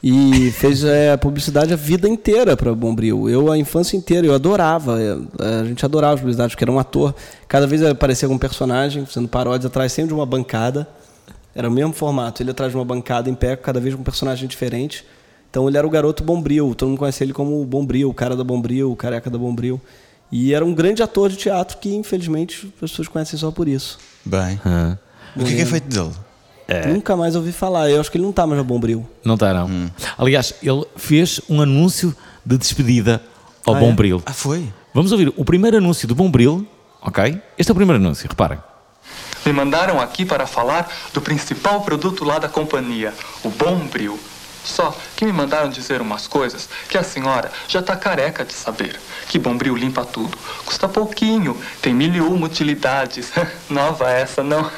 E fez é, publicidade a vida inteira para Bombril. Eu, a infância inteira, eu adorava. é, A gente adorava as publicidades, porque era um ator. Cada vez aparecia algum personagem, fazendo paródias atrás sempre de uma bancada. Era o mesmo formato. Ele atrás de uma bancada em pé, cada vez com um personagem diferente. Então ele era o garoto Bombril. Todo mundo conhecia ele como o Bombril, o cara da Bombril, o careca da Bombril. E era um grande ator de teatro que, infelizmente, as pessoas conhecem só por isso. Bem. O que é, que é feito dele? Nunca mais ouvi falar. Eu acho que ele não tá mais na Bombril. Não está, não. Aliás, ele fez um anúncio de despedida ao Ah, é? Bombril. Ah, foi? Vamos ouvir o primeiro anúncio do Bombril, ok? Este é o primeiro anúncio, reparem. Me mandaram aqui para falar do principal produto lá da companhia, o Bombril. Só que me mandaram dizer umas coisas que a senhora já tá careca de saber. Que Bombril limpa tudo. Custa pouquinho, tem mil e uma utilidades. [laughs] Nova essa, não?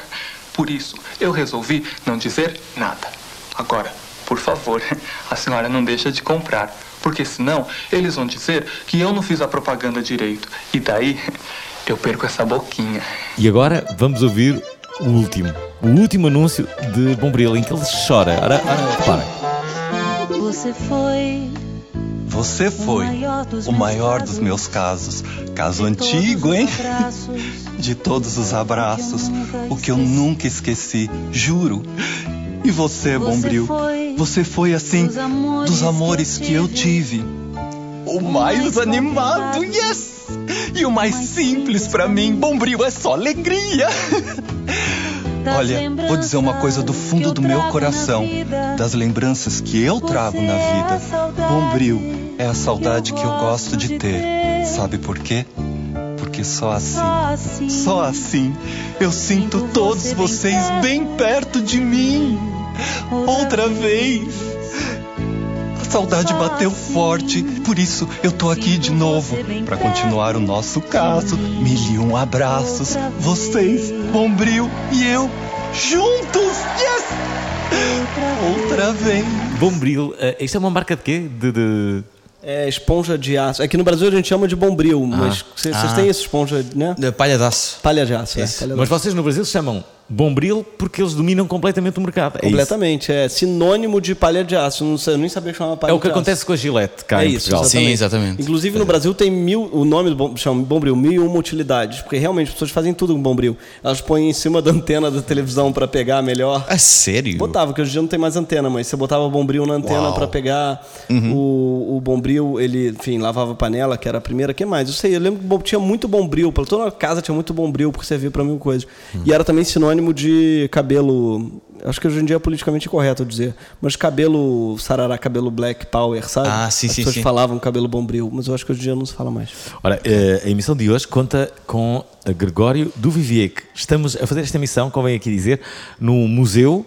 Por isso, eu resolvi não dizer nada. Agora, por favor, [laughs] a senhora não deixa de comprar. Porque senão, eles vão dizer que eu não fiz a propaganda direito. E daí, [laughs] eu perco essa boquinha. E agora vamos ouvir o último. O último anúncio de Bombril, em que ele chora. Ora, ora, reparem. Você foi Você foi o maior dos meus casos. Caso antigo, hein? [laughs] De todos os abraços, o que eu nunca esqueci, juro. E você, Bombril, você foi assim dos amores que eu tive. O mais animado, yes! E o mais simples pra mim, Bombril, é só alegria. [laughs] Olha, vou dizer uma coisa do fundo do meu coração, das lembranças que eu trago na vida. Bombril é a saudade que eu gosto de ter. Sabe por quê? Porque só assim, só assim, eu sinto todos vocês bem perto de mim. Outra vez. Saudade bateu forte, por isso eu tô aqui de novo para continuar o nosso caso. Mil e um abraços, vocês, Bombril e eu juntos. Yes! Outra vez. Bombril, isto é uma marca de quê? De, de- É esponja de aço. Aqui no Brasil a gente chama de Bombril, mas vocês Ah. têm essa esponja, né? Da palha de aço. Palha de aço, é. Palha de Mas aço. vocês no Brasil chamam Bombril porque eles dominam completamente o mercado. É isso. Completamente, é sinônimo de palha de aço. Não sei, eu nem sabia que chamava palha É o que de aço. acontece com a Gillette cá É isso, Portugal. Sim, exatamente. Inclusive no Brasil tem mil, o nome do bom, chama Bombril, mil e uma utilidades, porque realmente as pessoas fazem tudo com Bombril. Elas põem em cima da antena da televisão para pegar melhor. A sério? Botava, que hoje em dia não tem mais antena, mas você botava o bombril na antena para pegar o, o bombril, ele, enfim, lavava a panela, que era a primeira. que mais? Eu sei, eu lembro que bom- tinha muito bombril, para toda a casa tinha muito bombril, porque servia para mil coisas. E era também sinônimo de cabelo. Acho que hoje em dia é politicamente correto dizer, mas cabelo sarará, cabelo black power, sabe? Ah, sim, As sim, pessoas sim. falavam cabelo bombril, mas eu acho que hoje em dia não se fala mais. Ora, eh, a emissão de hoje conta com a Gregório do Vivier, estamos a fazer esta emissão, convém aqui dizer, no Museu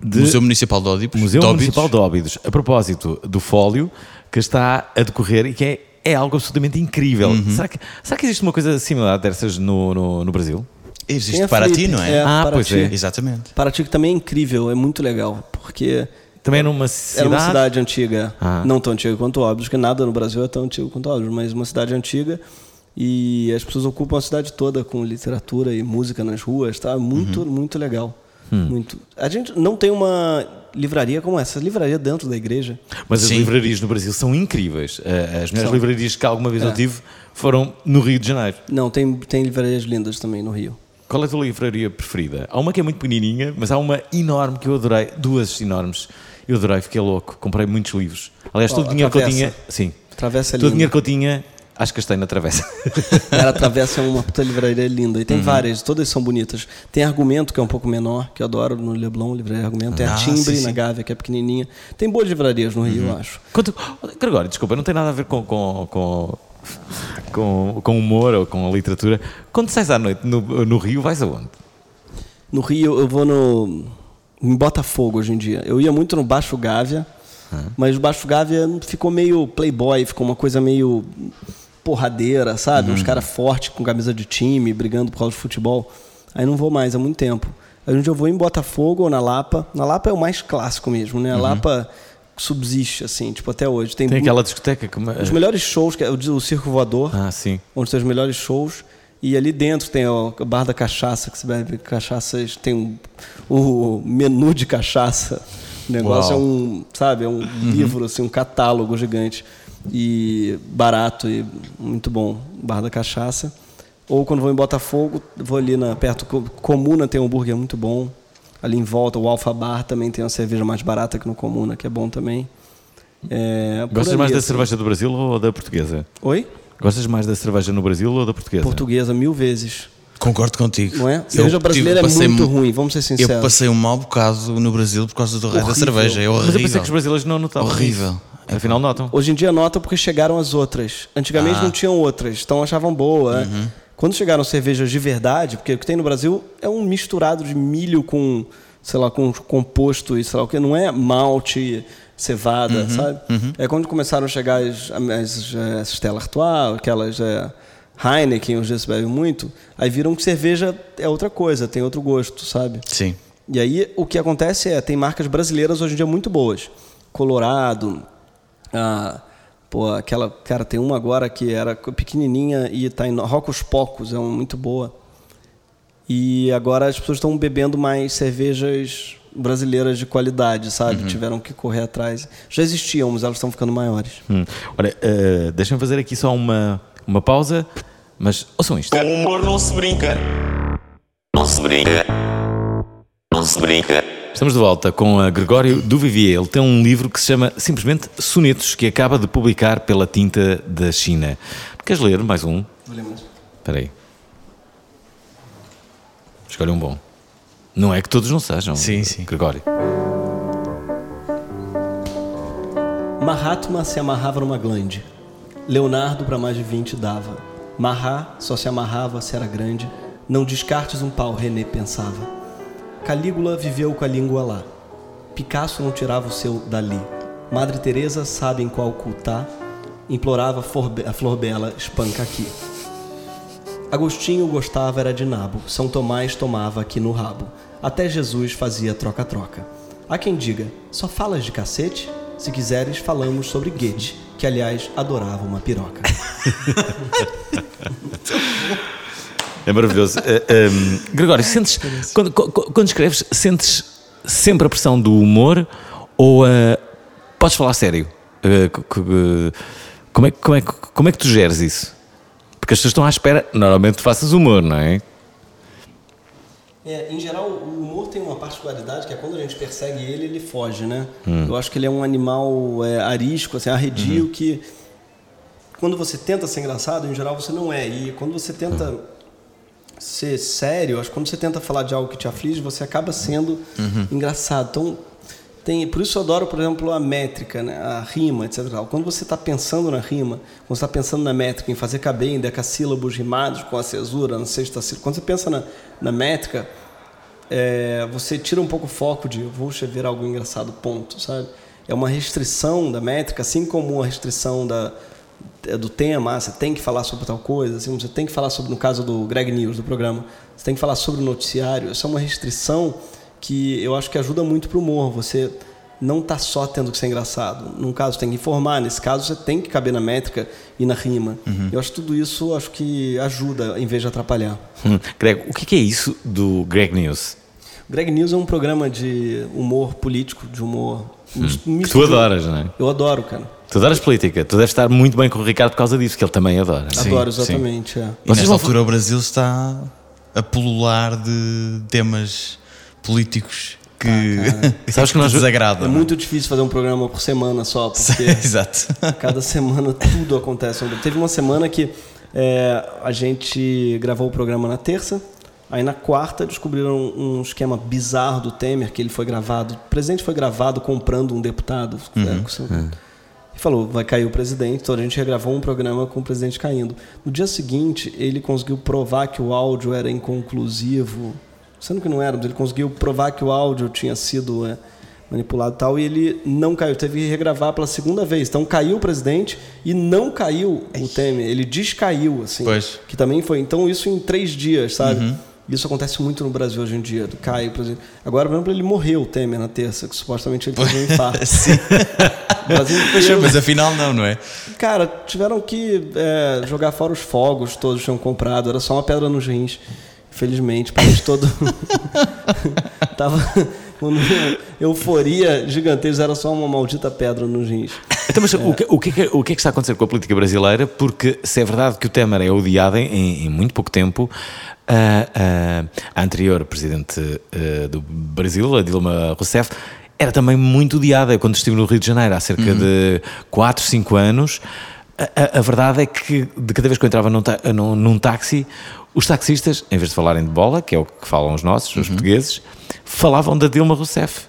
de Museu Municipal de Óbidos. Museu. Municipal de Óbidos, a propósito do fólio que está a decorrer e que é, é algo absolutamente incrível. Uhum. Será, que, será que existe uma coisa similar dessas no, no, no Brasil? Existe Tem para ti, Flip, não é? Ah, Paraty. pois é. Exatamente. Paraty que também é incrível, é muito legal, porque Também numa cidade. Era uma cidade antiga, Ah. não tão antiga quanto Óbidos, porque nada no Brasil é tão antigo quanto Óbidos, mas uma cidade antiga e as pessoas ocupam a cidade toda com literatura e música nas ruas, tá? Muito, Uhum. muito legal. Hum. Muito. A gente não tem uma livraria como essa, livraria dentro da igreja. Mas as Sim. livrarias no Brasil são incríveis. Eh, As melhores livrarias que alguma vez É. eu tive foram no Rio de Janeiro. Não, tem, tem livrarias lindas também no Rio. Qual é a tua livraria preferida? Há uma que é muito pequenininha, mas há uma enorme que eu adorei. Duas enormes. Eu adorei, fiquei louco. Comprei muitos livros. Aliás, todo o dinheiro que eu tinha. Sim. Travessa é Todo o dinheiro que eu tinha, acho que gastei na travessa. [laughs] Era a Travessa é uma puta livraria linda. E Uhum. tem várias, todas são bonitas. Tem Argumento, que é um pouco menor, que eu adoro no Leblon, livraria Argumento. Tem Ah, a Timbre, sim, na sim. Uhum. Gávea, que é pequenininha. Tem boas livrarias no Rio, eu acho. Quanto... Gregório, desculpa, não tem nada a ver com, com, com, com, com humor ou com a literatura. Quando sais à noite no, no Rio, vais aonde? No Rio, eu vou no. em Botafogo hoje em dia. Eu ia muito no Baixo Gávea, mas o Baixo Gávea ficou meio playboy, ficou uma coisa meio porradeira, sabe? Uns caras fortes com camisa de time, brigando por causa de futebol. Aí não vou mais há muito tempo. Um dia eu vou em Botafogo ou na Lapa. Na Lapa é o mais clássico mesmo, né? A Lapa subsiste, assim, tipo, até hoje. Tem, Tem aquela discoteca que. Os melhores shows, que é o, Circo Voador, Ah, sim. onde tem os melhores shows. E ali dentro tem o bar da cachaça, que você bebe cachaças, tem um, o menu de cachaça. O negócio Uau. é um, sabe, é um livro, assim, um catálogo gigante. E barato e muito bom. Bar da cachaça. Ou quando vou em Botafogo, vou ali na, perto Co- Comuna, tem um hambúrguer muito bom. Ali em volta, o Alfa Bar também tem uma cerveja mais barata que no Comuna, que é bom também. É, Gostas ali, mais da assim. cerveja do Brasil ou da portuguesa? Oi? Gostas mais da cerveja no Brasil ou da portuguesa? Portuguesa mil vezes. Concordo contigo. Não é? Eu Cerveja brasileira é muito ruim, vamos ser sinceros. Eu passei um mau bocado no Brasil por causa do raio da cerveja. É Mas horrível. eu pensei que os brasileiros não notavam. Horrível. isso. Afinal, notam. Hoje em dia notam porque chegaram as outras. Antigamente Ah. Uhum. não tinham outras, então achavam boa. né? Quando chegaram cervejas de verdade, porque o que tem no Brasil é um misturado de milho com, sei lá, com composto e sei lá o que, não é malte, cevada, Uhum, sabe? É quando começaram a chegar as, as, as Stella Artois, aquelas é, Heineken, os dias se bebem muito, aí viram que cerveja é outra coisa, tem outro gosto, sabe? Sim. E aí o que acontece é, tem marcas brasileiras hoje em dia muito boas. Colorado, ah, pô, aquela, cara, tem uma agora que era pequenininha e tá em Rocos Pocos, é uma muito boa. E agora as pessoas estão bebendo mais cervejas brasileiras de qualidade, sabe? Tiveram que correr atrás. Já existiam, mas elas estão ficando maiores. Hum. Olha, eh, deixa-me fazer aqui só uma, uma pausa, mas ouçam isto. Com humor não se brinca. Não se brinca. Não se brinca. Estamos de volta com a Gregório Duvivier. Ele tem um livro que se chama simplesmente Sonetos, que acaba de publicar pela tinta da China. Queres ler mais um? Espera aí. Escolhe um bom. Não é que todos não sejam. Sim, sim. Gregório. Mahatma se amarrava numa glande. Leonardo para mais de 20 dava. Marrá só se amarrava se era grande. Não descartes um pau, René pensava. Calígula viveu com a língua lá. Picasso não tirava o seu dali. Madre Teresa sabe em qual ocultar. Implorava forbe- a flor bela, espanca aqui. Agostinho gostava era de nabo. São Tomás tomava aqui no rabo. Até Jesus fazia troca-troca. Há quem diga, só falas de cacete? Se quiseres, falamos sobre Goethe, que aliás adorava uma piroca. [laughs] É maravilhoso. Eh, ehm, Gregório, sentes, quando, quando, escreves, sentes sempre a pressão do humor ou eh, podes falar sério? Eh, como, é, que- como, é, como é que tu geres isso? Porque as pessoas estão à espera, normalmente tu faças humor, não é? É, em geral, o humor tem uma particularidade que é quando a gente persegue ele, ele foge, né? Hum. Eu acho que ele é um animal é, arisco, assim, arredio, Uhum. que quando você tenta ser engraçado, em geral você não é. E quando você tenta Uhum. Ser sério, acho que quando você tenta falar de algo que te aflige, você acaba sendo Uhum. engraçado. Então, tem, por isso eu adoro, por exemplo, a métrica, né? a rima, etc. Quando você está pensando na rima, quando você está pensando na métrica, em fazer caber em decassílabos rimados com a cesura, na sexta sílaba, quando você pensa na, na métrica, é, você tira um pouco o foco de vou escrever algo engraçado, ponto, sabe? É uma restrição da métrica, assim como a restrição da, do tema, ah, você tem que falar sobre tal coisa, assim, você tem que falar sobre, no caso do Greg News, do programa, você tem que falar sobre o noticiário. Isso é uma restrição que eu acho que ajuda muito para o humor. Você não está só tendo que ser engraçado. Num caso, tem que informar. Nesse caso, você tem que caber na métrica e na rima. Uhum. Eu acho que tudo isso acho que ajuda em vez de atrapalhar. Hum. Greg, o que é isso do Greg News? Greg News é um programa de humor político, de humor. Hum. misto tu de- adoras, não é? Eu adoro, cara. Tu adoras política. Tu deves estar muito bem com o Ricardo por causa disso, que ele também adora. é? adoro, exatamente. É. E nesta altura o Brasil está a pulular de temas políticos que, [laughs] Sabes que nós- desagradam. É muito difícil fazer um programa por semana só, [laughs] porque Exato. cada semana tudo acontece. Teve uma semana que é, a gente gravou o programa na terça, aí na quarta descobriram um esquema bizarro do Temer, que ele foi gravado, o presidente foi gravado comprando um deputado. Uhum. é, com seu- e falou, vai cair o presidente, então a gente regravou um programa com o presidente caindo. No dia seguinte, ele conseguiu provar que o áudio era inconclusivo, sendo que não era, mas ele conseguiu provar que o áudio tinha sido é, manipulado e tal, e ele não caiu, teve que regravar pela segunda vez. Então caiu o presidente e não caiu o Temer, ele descaiu, assim. Pois. Que também foi, então isso em três dias, sabe? Uhum. Isso acontece muito no Brasil hoje em dia, do Caio, por exemplo. Agora, por exemplo, ele morreu, o Temer, na terça, que supostamente ele teve um [laughs] infarto. Sim. Brasil Mas, afinal não, não é? Cara, tiveram que é, jogar fora os fogos todos que tinham comprado. Era só uma pedra nos rins. Infelizmente, o país todo [laughs] tava [laughs] euforia gigantesca. Era só uma maldita pedra nos rins. Então, mas o, que, o, que é, que- o que é que está a acontecer com a política brasileira? Porque se é verdade que o Temer é odiado em, em muito pouco tempo, a, a- a anterior presidente eh, do Brasil, a Dilma Rousseff, era também muito odiada quando estive no Rio de Janeiro há cerca de 4, 5 anos. A, a- a verdade é que de cada vez que eu entrava num, ta- num- num táxi, os taxistas, em vez de falarem de bola, que é o que falam os nossos, os portugueses, falavam da Dilma Rousseff.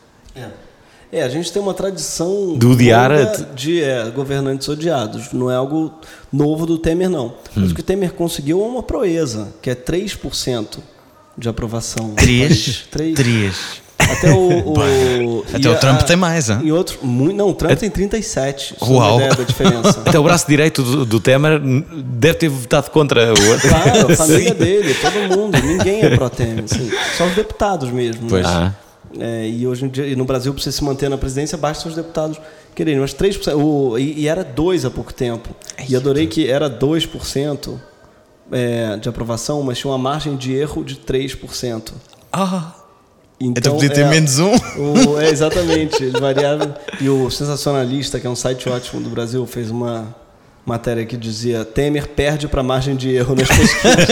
É, a gente tem uma tradição De odiar de é, governantes odiados. Não é algo novo do Temer, não. Mas o que o Temer conseguiu é uma proeza, que é 3% de aprovação. Três? Três. Três. Até o, o- Até o Trump a- tem mais, hein? Em outros, muito, não, o Trump tem 37. só uma Uau. ideia da diferença. [laughs] Até o braço direito do, do Temer deve ter votado contra o outro. Claro, a [laughs] família dele, todo mundo, ninguém é pró-Temer, assim, [laughs] só os deputados mesmo. Pois. né? Ah. É, e hoje em dia, no Brasil, para você se manter na presidência, basta os deputados quererem, mas 3%, o, e, e era 2% há pouco tempo. E adorei que era 2% é, de aprovação, mas tinha uma margem de erro de 3%. Ah, Então podia ter menos um? o- é, exatamente, ele variava. E o Sensacionalista, que é um site ótimo do Brasil, fez uma matéria que dizia Temer perde para margem de erro nas pesquisas.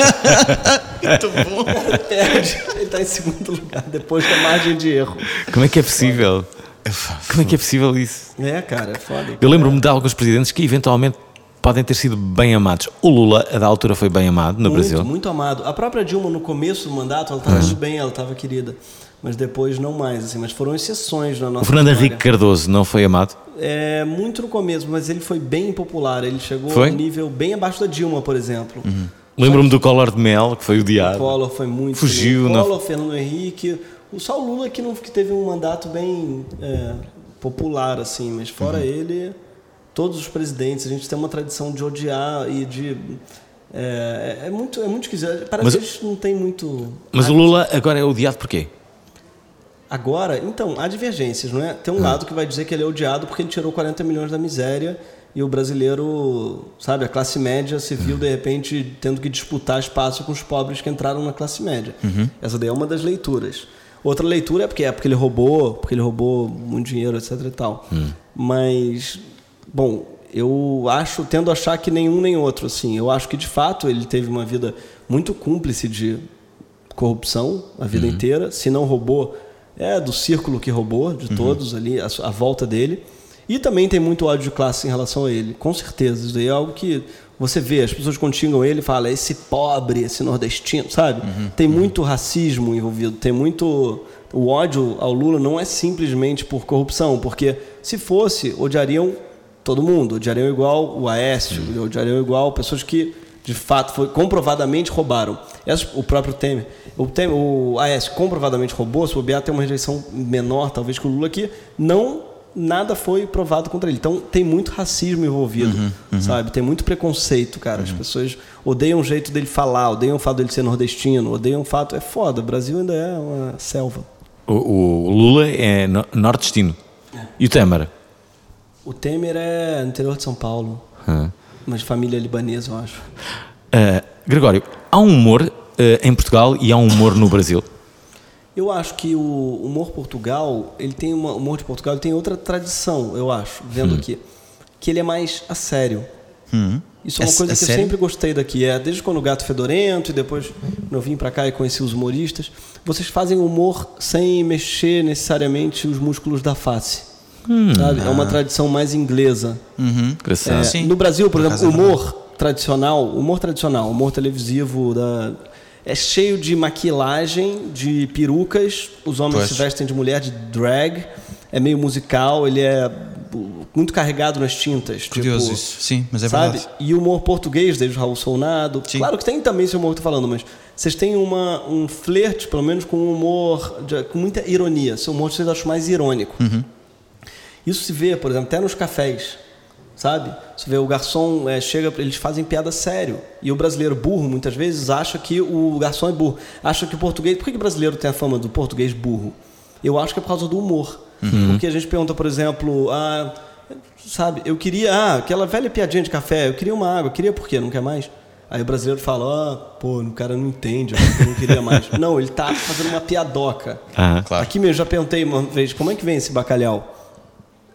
[laughs] Muito bom. perde, ele está em segundo lugar depois da margem de erro. Como é que é possível? Como é que é possível isso? É, cara, é foda. Eu lembro-me de alguns presidentes que eventualmente podem ter sido bem amados. O Lula, a da altura, foi bem amado no muito, Brasil. Muito amado. A própria Dilma, no começo do mandato, ela estava tudo bem, ela estava querida. Mas depois não mais, assim. Mas foram exceções na nossa O Fernando história. Henrique Cardoso não foi amado? É, muito no começo, mas ele foi bem impopular. Ele chegou Foi? a um nível bem abaixo da Dilma, por exemplo. Lembro-me do Collor de Mel, que foi odiado. Collor foi muito. Fugiu, não- Collor, Fernando Henrique. O só o Lula que, não, que teve um mandato bem é, popular, assim. Mas fora ele, todos os presidentes, a gente tem uma tradição de odiar e de. É, é, é muito, é muito esquisito. Parece Mas- que a gente não tem muito. Mas o Lula agora é odiado por quê? Agora, então, há divergências, não é? Tem um lado que vai dizer que ele é odiado porque ele tirou 40 milhões da miséria e o brasileiro, sabe, a classe média se viu de repente tendo que disputar espaço com os pobres que entraram na classe média. Essa daí é uma das leituras. Outra leitura é porque é porque ele roubou, porque ele roubou muito dinheiro, etc e tal. Mas, bom, eu acho, tendo a achar que nenhum nem outro, assim. Eu acho que de fato ele teve uma vida muito cúmplice de corrupção a vida inteira. Se não roubou, é do círculo que roubou, de todos ali, a, a volta dele. E também tem muito ódio de classe em relação a ele, com certeza. Isso daí é algo que você vê, as pessoas quando xingam ele falam, esse pobre, esse nordestino, sabe? Tem muito racismo envolvido, tem muito. O ódio ao Lula não é simplesmente por corrupção, porque se fosse, odiariam todo mundo, odiariam igual o Aécio, odiariam igual pessoas que de fato foi comprovadamente roubaram. Essas- o próprio Temer, o Temer, o Aécio comprovadamente roubou, se bobear tem uma rejeição menor talvez que o Lula aqui, não nada foi provado contra ele. Então tem muito racismo envolvido, sabe? Tem muito preconceito, cara. As pessoas odeiam o jeito dele falar, odeiam o fato dele ser nordestino, odeiam o fato é foda, o Brasil ainda é uma selva. O, o Lula é no- nordestino. E o Temer? O Temer é no interior de São Paulo, Ah. Mas família libanesa, eu acho. Ah, Gregório, há um humor ah, em Portugal e há um humor no Brasil. Eu acho que o humor Portugal, ele tem uma, o humor de Portugal ele tem outra tradição, eu acho, vendo Hum. aqui, que ele é mais a sério. Isso é uma É- coisa é que eu sério? sempre gostei daqui. É desde quando o Gato Fedorento e depois eu vim pra cá e conheci os humoristas, vocês fazem humor sem mexer necessariamente os músculos da face. Sabe? É uma tradição mais inglesa. Engraçado. É, no Brasil, por Por exemplo, humor tradicional, humor tradicional, humor televisivo da é cheio de maquilagem, de perucas, os homens Pois. se vestem de mulher de drag, é meio musical, ele é muito carregado nas tintas, Curioso tipo, isso. Sim, mas é sabe? verdade. E o humor português, desde o Raul Solnado. Sim. Claro que tem também esse humor que eu tô falando, mas vocês têm uma, um flerte, pelo menos, com um humor de- com muita ironia. Seu humor vocês acham mais irônico. Uhum. Isso se vê, por exemplo, até nos cafés, sabe? Você vê o garçom é, chega, eles fazem piada sério. E o brasileiro burro, muitas vezes, acha que o garçom é burro. Acha que o português. Por que, o brasileiro tem a fama do português burro? Eu acho que é por causa do humor. Porque a gente pergunta, por exemplo, ah, Sabe? Eu queria, ah, aquela velha piadinha de café, eu queria uma água, eu queria por quê? Não quer mais? Aí o brasileiro fala, ah, pô, o cara não entende, eu não queria mais. [laughs] não, ele tá fazendo uma piadoca. Aham. Aqui mesmo, já perguntei uma vez, como é que vem esse bacalhau?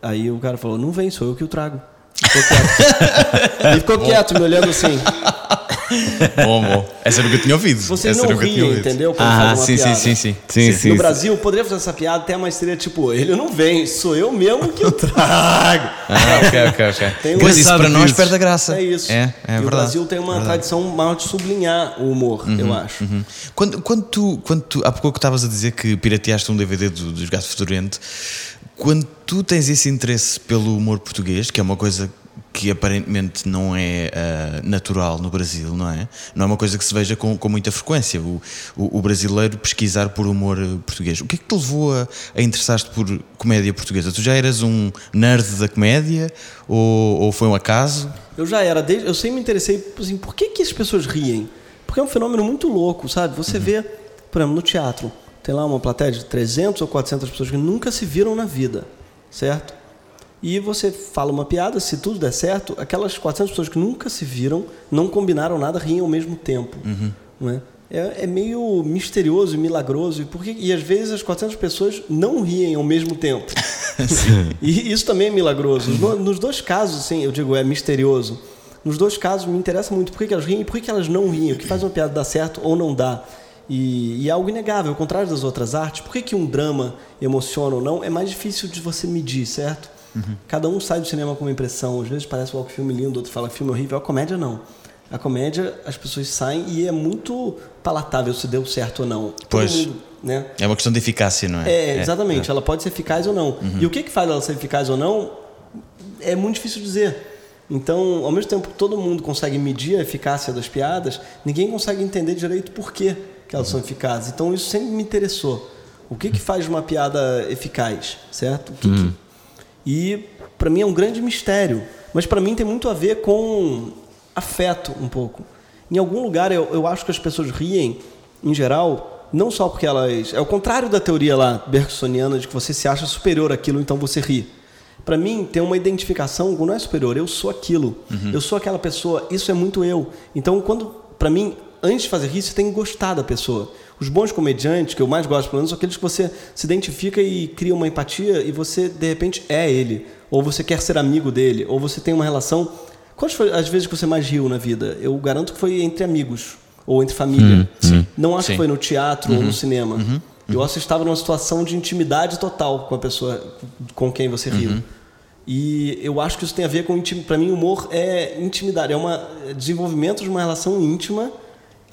Aí o cara falou, não vem, sou eu que o trago. Ficou quieto. Ele ficou quieto, me olhando assim. Bom, bom. Essa eu nunca tinha ouvido. Vocês Essa eu não nunca tinha riem, ouvido. entendeu? Quando Ah, uma sim, sim, sim, sim. Sim, sim, no sim. Brasil, poderia fazer essa piada até, mas seria tipo, ele não vem, sou eu mesmo que o trago. Ah, ok, ok, ok. Tem um- Pois isso para nós perde a graça. É isso. É, é e o verdade. Brasil tem uma Verdade. tradição maior de sublinhar o humor, eu acho. Uhum. Quando, quando, tu, quando tu, há pouco estavas a dizer que pirateaste um DVD do, dos Gato Fedorento, quando tu tens esse interesse pelo humor português, que é uma coisa que aparentemente não é ah, natural no Brasil, não é? Não é uma coisa que se veja com, com muita frequência, o, o, o brasileiro pesquisar por humor português. O que é que te levou a, a interessar-te por comédia portuguesa? Tu já eras um nerd da comédia ou, ou foi um acaso? Eu já era, desde, eu sempre me interessei assim, por que, que as pessoas riem? Porque é um fenômeno muito louco, sabe? Você Uhum. vê, por exemplo, no teatro, tem lá uma plateia de 300 ou 400 pessoas que nunca se viram na vida, certo? E você fala uma piada, se tudo der certo, aquelas 400 pessoas que nunca se viram, não combinaram nada, riem ao mesmo tempo. Não é? É, é meio misterioso e milagroso. E, por que- e às vezes as 400 pessoas não riem ao mesmo tempo. [laughs] e isso também é milagroso. No- Nos dois casos, sim, eu digo, é misterioso. Nos dois casos me interessa muito por que, que elas riem e por que, que elas não riem. O que faz uma piada dar certo ou não dá. E, e é algo inegável, ao contrário das outras artes. Por que, que um drama emociona ou não é mais difícil de você medir, certo? Cada um sai do cinema com uma impressão. Às vezes parece um filme lindo, outro fala filme horrível. A comédia não. A comédia, as pessoas saem e é muito palatável se deu certo ou não. Pois. mundo, né? É uma questão de eficácia, não é? É, exatamente. Ela pode ser eficaz ou não. E o que, que faz ela ser eficaz ou não é muito difícil dizer. Então, ao mesmo tempo que todo mundo consegue medir a eficácia das piadas, ninguém consegue entender direito por que, que elas são eficazes. Então, isso sempre me interessou. O que, que faz uma piada eficaz, certo? Que que- E, para mim, é um grande mistério. Mas, para mim, tem muito a ver com afeto, um pouco. Em algum lugar, eu, eu acho que as pessoas riem, em geral, não só porque elas. É o contrário da teoria lá bergsoniana de que você se acha superior àquilo, então você ri. Para mim, tem uma identificação com não é superior, eu sou aquilo. Eu sou aquela pessoa, isso é muito eu. Então, quando. Para mim, antes de fazer rir, você tem que gostar da pessoa. Os bons comediantes, que eu mais gosto, pelo menos, são aqueles que você se identifica e cria uma empatia e você, de repente, é ele. Ou você quer ser amigo dele. Ou você tem uma relação. Quais foram as vezes que você mais riu na vida? Eu garanto que foi entre amigos. Ou entre família. Não acho Sim. que foi no teatro ou Uhum. no cinema. Eu acho que estava numa situação de intimidade total com a pessoa com quem você riu. Uhum. E eu acho que isso tem a ver com para mim humor é intimidade, é uma é desenvolvimento de uma relação íntima.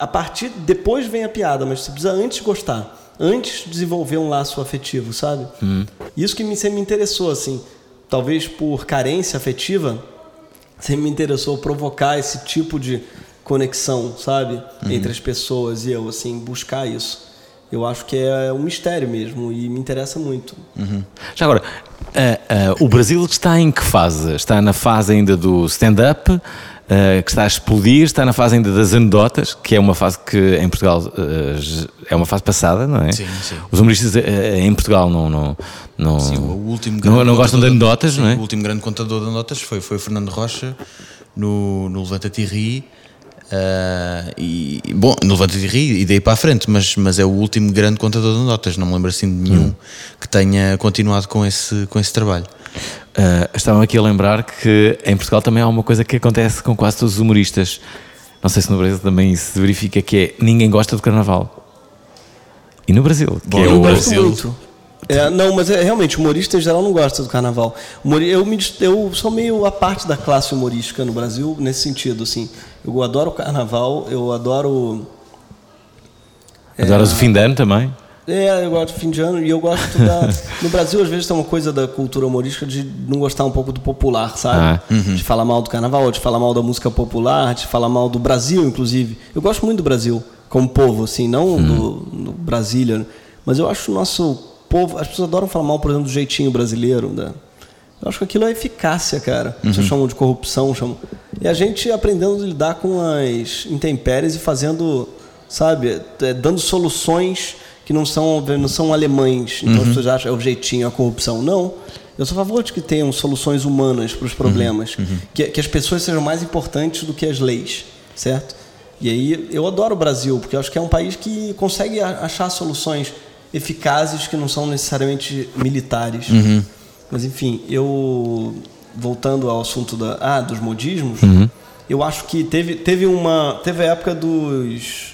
A partir depois vem a piada, mas você precisa antes gostar, antes desenvolver um laço afetivo, sabe? Isso que me, sempre me interessou assim, talvez por carência afetiva, sempre me interessou provocar esse tipo de conexão, sabe, entre as pessoas e eu assim buscar isso. Eu acho que é um mistério mesmo e me interessa muito. Já agora, ah, ah, o Brasil está em que fase? Está na fase ainda do stand-up, ah, que está a explodir, está na fase ainda das anedotas, que é uma fase que em Portugal j- é uma fase passada, não é? Sim, sim. Os humoristas ah, em Portugal não, não, não, Sim, o último não, não gostam de anedotas, não é? O último grande contador de anedotas foi, foi o Fernando Rocha no, no Levanta-te e ah, e, bom, no Levanta-te e Ri e daí para a frente, mas, mas é o último grande contador de anedotas. Não me lembro assim de nenhum que tenha continuado com esse, com esse trabalho. Uh, estava aqui a lembrar que em Portugal também há uma coisa que acontece com quase todos os humoristas. Não sei se no Brasil também se verifica que é ninguém gosta do carnaval. E no Brasil, que Bom, é no o gosto muito. É, não, mas é, realmente, humorista em geral não gosta do carnaval. Eu, me, eu sou meio a parte da classe humorística no Brasil, nesse sentido, assim. Eu adoro o carnaval, eu adoro. Adoras o fim de ano também? É, eu gosto do fim de ano e eu gosto da. [laughs] No Brasil, às vezes, tem uma coisa da cultura humorística de não gostar um pouco do popular, sabe? Ah, De falar mal do carnaval, de falar mal da música popular, de falar mal do Brasil, inclusive. Eu gosto muito do Brasil, como povo, assim, não do, do Brasília. Mas eu acho o nosso povo. As pessoas adoram falar mal, por exemplo, do jeitinho brasileiro. Da, eu acho que aquilo é eficácia, cara. Vocês chamam de corrupção, chamam. E a gente aprendendo a lidar com as intempéries e fazendo, sabe, é, dando soluções que não são, não são alemães. Então as pessoas acham é o jeitinho, a corrupção. Não. Eu sou a favor de que tenham soluções humanas para os problemas, Uhum, Que, que as pessoas sejam mais importantes do que as leis, certo? E aí eu adoro o Brasil, porque eu acho que é um país que consegue achar soluções eficazes que não são necessariamente militares. Uhum. Mas enfim, eu voltando ao assunto da, ah, dos modismos, Uhum. eu acho que teve, teve uma teve a época dos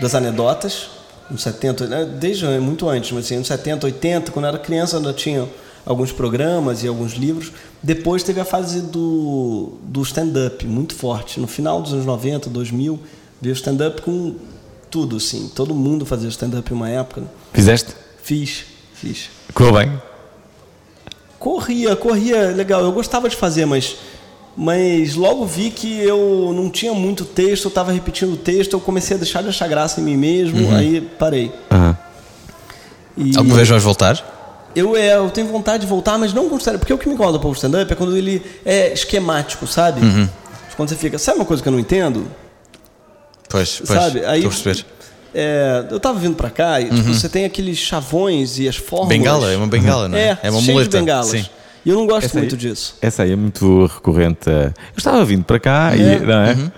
das anedotas, nos 70, né, desde muito antes, mas assim, nos 70, 80, quando eu era criança ainda tinha alguns programas e alguns livros. Depois teve a fase do, do stand-up, muito forte. No final dos anos 90, 2000, veio stand-up com tudo, assim. Todo mundo fazia stand-up em uma época. Fizeste? Fiz, fiz. Correu bem? Corria, corria, legal. Eu gostava de fazer, mas, mas logo vi que eu não tinha muito texto, eu estava repetindo o texto, eu comecei a deixar de achar graça em mim mesmo, Uhum. aí parei. E Alguma vez vais voltar? Eu, é, eu tenho vontade de voltar, mas não stand Porque o que me incomoda para o stand-up é quando ele é esquemático, sabe? Uhum. Quando você fica, sabe uma coisa que eu não entendo? Pois, pois. sabe? Aí. É, eu tava vindo para cá e tipo, Uhum. você tem aqueles chavões e as fórmulas. Bengala, é uma bengala, não é? É, É uma cheio muleta, de bengalas. sim. E eu não gosto Essa aí- muito disso. Essa aí é muito recorrente. eh, Eu estava vindo para cá É. e. Não é? Uhum,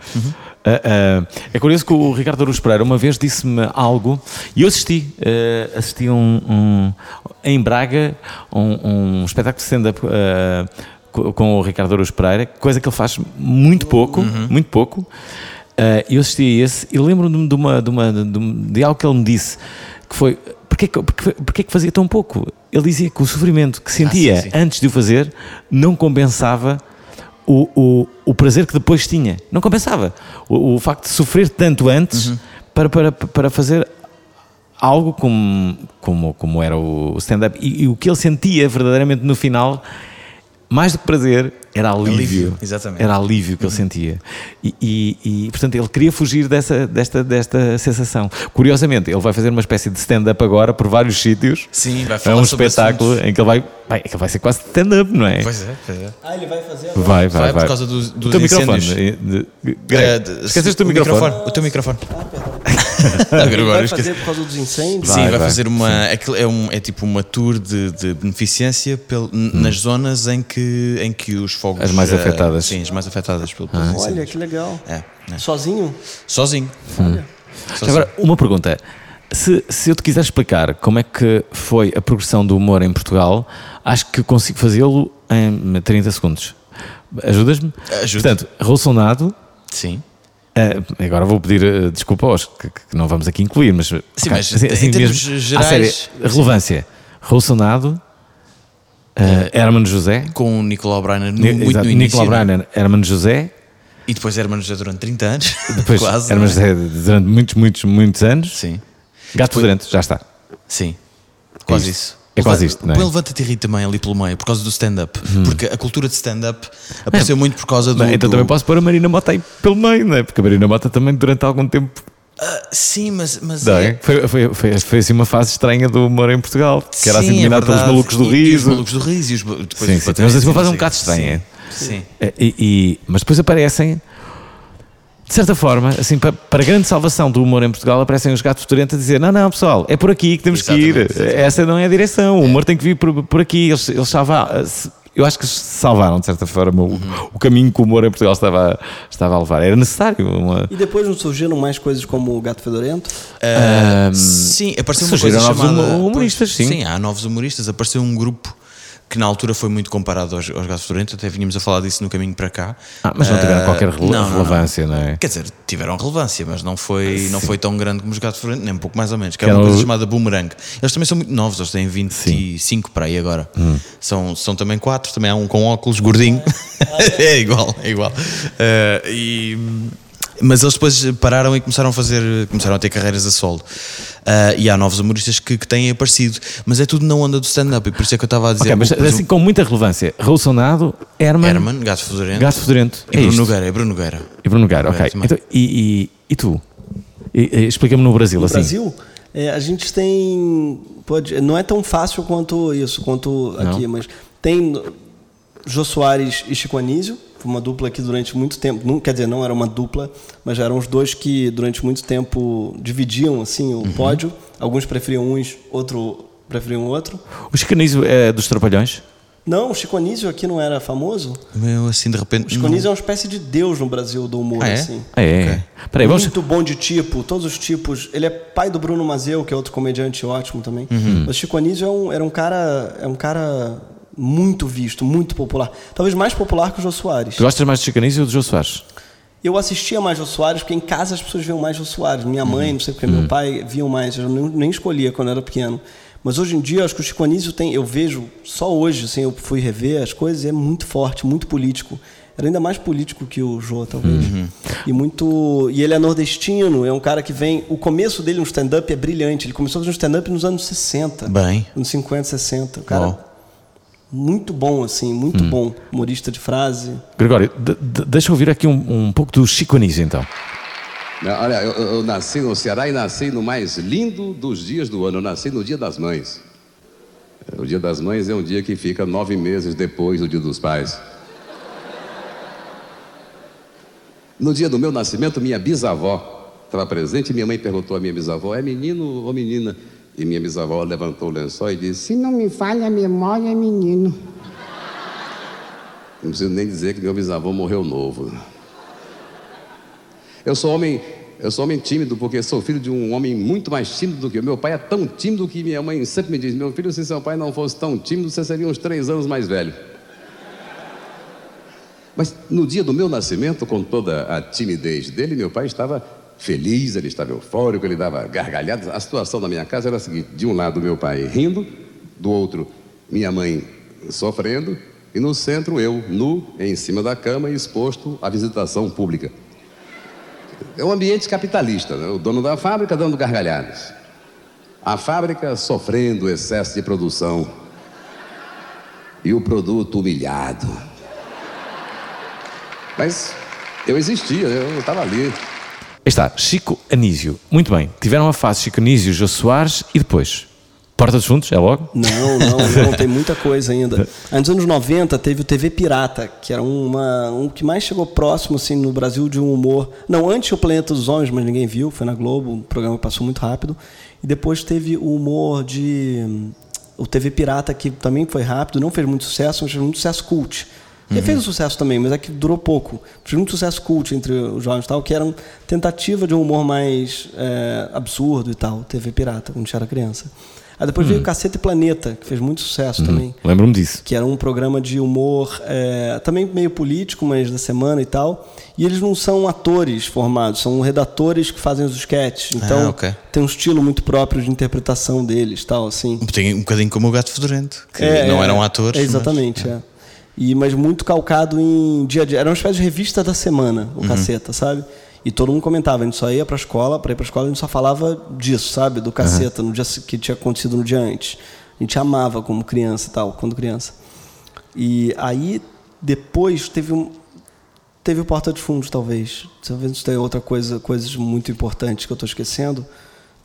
Ah, ah, é curioso que o Ricardo Aruz Pereira uma vez disse-me algo e eu assisti. eh, assisti um, um- em Braga um, um espetáculo de stand-up eh, co- com o Ricardo Aruz Pereira, coisa que ele faz muito pouco, Uhum. muito pouco. Eh, eu assisti a esse e lembro-me de, uma, de, uma, de, de algo que ele me disse que foi. Porquê, que- porquê, porquê que fazia tão pouco? Ele dizia que o sofrimento que sentia Ah, sim, sim. antes de o fazer não compensava o, o, o prazer que depois tinha. Não compensava. O, o facto de sofrer tanto antes Uhum. para, para, para fazer algo como, como, como era o stand-up. E, e o que ele sentia verdadeiramente no final, mais do que prazer, era alívio. Alívio, exatamente. Era alívio que ele sentia. E, e- e, portanto, ele queria fugir dessa, desta, desta sensação. Curiosamente, ele vai fazer uma espécie de stand-up agora por vários sítios. Sim, vai É falar um sobre espetáculo assuntos. em que ele vai. vai, que vai ser quase stand-up, não é? Pois é, pois é. Ah, ele vai fazer Vai, vai, vai. Vai por causa dos- O dos teu microfone. incêndios. eh, de- É, Greg, de- Esqueceste o teu o microfone? O teu microfone. Ele [laughs] Agora [laughs] vai fazer por causa dos incêndios? Sim, vai, vai. fazer uma. aquilo É, um, é tipo uma tour de, de beneficência pel- n- nas zonas em que, em que os fogos. As mais eh, afetadas. Sim, as mais afetadas pelo, pelos Olha, incêndios. que legal. É, é. Sozinho? Sozinho. Olha. Sozinho. Agora, uma pergunta. Se, se eu te quiser explicar como é que foi a progressão do humor em Portugal, acho que consigo fazê-lo em 30 segundos. Ajudas-me? Ajudo. Portanto, Raul Sonado. Sim. Eh, agora vou pedir eh, desculpa aos que, que não vamos aqui incluir, mas. Sim, mas em termos gerais, À série, relevância. Raul Sonado, eh, Hermano José. Com o Nicolau Breiner no, muito exato, no início. Nicolau né? Breiner, Hermano José. E depois Hermano José durante 30 anos. [laughs] Depois Quase. É? José durante muitos, muitos, muitos anos. Sim. Gato Fedorento, já está. Sim. Quase isto. isso. É quase isto, não é? Põe Levanta-te e ri também ali pelo meio, por causa do stand-up. Porque a cultura de stand-up apareceu É. muito por causa do. Então do- também posso pôr a Marina Mota aí pelo meio, não é? Porque a Marina Mota também durante algum tempo. Ah, sim, mas. mas Não é- é? Foi, foi, foi, foi assim uma fase estranha do humor em Portugal, que era assim Sim, é dominado pelos malucos do E- e riso. os malucos do riso e os. Depois Sim, sim, tivemos assim uma fase um sim, bocado estranha. Sim. É, E, e- mas depois aparecem, de certa forma, assim, para, para grande salvação do humor em Portugal, aparecem os gatos fedorentes a dizer: não, não, pessoal, é por aqui que temos que ir. Exatamente, exatamente. Essa não é a direção, o humor tem que vir por, por aqui. Eles, eles salvaram. Eu acho que salvaram, de certa forma, o, o caminho que o humor em Portugal estava, estava a levar. Era necessário. Uma... E depois não surgiram mais coisas como o Gato Fedorento? Ah, sim, apareceu uma surgiram coisa novos chamada. humo- humoristas, sim. Sim, há novos humoristas. Apareceu um grupo que na altura foi muito comparado aos, aos Gatos Fedorento, até vínhamos a falar disso no caminho para cá. Ah, mas não tiveram Ah, qualquer rele- não, não, não. relevância, não, é? Quer dizer, tiveram relevância, mas não foi, não foi tão grande como os Gatos Fedorento, nem um pouco mais ou menos. Que é Que uma eram coisa os- chamada Boomerang. Eles também são muito novos, eles têm 25 para aí agora. Hum. São, são também quatro, também há um com óculos gordinho. [laughs] é igual, é igual. Ah, e. Mas eles depois pararam e começaram a fazer, começaram a ter carreiras a solo. Ah, e há novos humoristas que, que têm aparecido, mas é tudo na onda do stand-up, e por isso é que eu estava a dizer. Ok, mas assim com muita relevância. Raul Sonado, Herman, Herman, Gato Fedorento. Gato Fedorento. E é Bruno. Nogueira, é Bruno Nogueira. E Bruno Nogueira, ok. Então, e, e, e tu? E- e Explica-me no Brasil, No assim. Brasil, é, a gente tem. Pode, não é tão fácil quanto isso, quanto Não? aqui, mas tem Jô Soares e Chico Anísio, foi uma dupla que durante muito tempo, não, quer dizer, não era uma dupla, mas já eram os dois que durante muito tempo dividiam assim Uhum. o pódio. Alguns preferiam uns, outro preferiam outro. O Chicanismo é dos Trapalhões? Não, o Chico Anísio aqui não era famoso? Meu, assim, de repente. O Chico Anísio é uma espécie de deus no Brasil do humor, Ah, é? assim. Ah, é? Ok. Peraí, vamos. Muito bom de tipo, todos os tipos. Ele é pai do Bruno Mazeu, que é outro comediante ótimo também. Uhum. Mas Chico Anísio é um, era um cara, é um cara muito visto, muito popular. Talvez mais popular que o Jô Soares. Tu gostas mais de Chicanísio ou do Jô Soares? Eu assistia mais Jô Soares, porque em casa as pessoas viam mais Jô Soares. Minha Uhum. mãe, não sei porque meu pai, viam mais. Eu nem, nem escolhia quando eu era pequeno. Mas hoje em dia, acho que o Chico Anísio tem... Eu vejo, só hoje, assim, eu fui rever as coisas, é muito forte, muito político. Era ainda mais político que o Jô, talvez. Uhum. E muito... E ele é nordestino, é um cara que vem... O começo dele no stand-up é brilhante. Ele começou a fazer um stand-up nos anos 60. Bem. Anos 50, 60. O cara... Uau. Muito bom, assim, muito Hum. bom. Humorista de frase. Gregório, de- de- deixa eu ouvir aqui um, um pouco do Chico Anísio, então. Olha, eu, eu nasci no Ceará e nasci no mais lindo dos dias do ano. Eu nasci no Dia das Mães. O Dia das Mães é um dia que fica nove meses depois do Dia dos Pais. No dia do meu nascimento, minha bisavó estava presente e minha mãe perguntou à minha bisavó: é menino ou menina? E minha bisavó levantou o lençol e disse: Se não me falha a memória, é menino. Não preciso nem dizer que meu bisavô morreu novo. Eu sou homem, eu sou homem tímido porque sou filho de um homem muito mais tímido do que eu. Meu pai é tão tímido que minha mãe sempre me diz: Meu filho, se seu pai não fosse tão tímido, você seria uns três anos mais velho. Mas no dia do meu nascimento, com toda a timidez dele, meu pai estava feliz, ele estava eufórico, ele dava gargalhadas. A situação da minha casa era a seguinte: de um lado, meu pai rindo, do outro, minha mãe sofrendo, e no centro, eu, nu, em cima da cama exposto à visitação pública. É um ambiente capitalista, né? o dono da fábrica dando gargalhadas. A fábrica sofrendo excesso de produção. E o produto humilhado. Mas eu existia, eu estava ali. Aí está, Chico Anísio. Muito bem. Tiveram a fase Chico Anísio, Jô Soares e depois? Porta dos Fundos, é logo? Não, não, não, tem muita [laughs] coisa ainda. Nos anos 90 teve o TV Pirata, que era uma, um que mais chegou próximo assim no Brasil de um humor. Não, antes o Planeta dos Homens, mas ninguém viu, foi na Globo, o programa passou muito rápido. E depois teve o humor de o TV Pirata que também foi rápido, não fez muito sucesso, mas fez muito sucesso cult. Ele Uhum. fez um sucesso também, mas é que durou pouco. Fez muito sucesso cult entre os jovens e tal, que era uma tentativa de um humor mais é, absurdo e tal, TV Pirata, quando a gente era criança. Aí depois veio o Caceta e Planeta, que fez muito sucesso também. Lembro-me disso. Que era um programa de humor é, também meio político, mas da semana e tal. E eles não são atores formados, são redatores que fazem os sketches. Então Ah, ok. tem um estilo muito próprio de interpretação deles, tal assim. Tem um bocadinho como o Gato Fedorento, que É, não é, eram atores. é, exatamente, é. E, mas muito calcado em dia a dia. Era uma espécie de revista da semana, o Uhum. caceta, sabe? E todo mundo comentava, a gente só ia pra escola, pra ir pra escola a gente só falava disso, sabe? Do caceta, no dia que tinha acontecido no dia antes. A gente amava como criança e tal, quando criança. E aí, depois, teve um. Teve o Porta dos Fundos, talvez. Talvez tenha outra coisa, coisas muito importantes que eu estou esquecendo.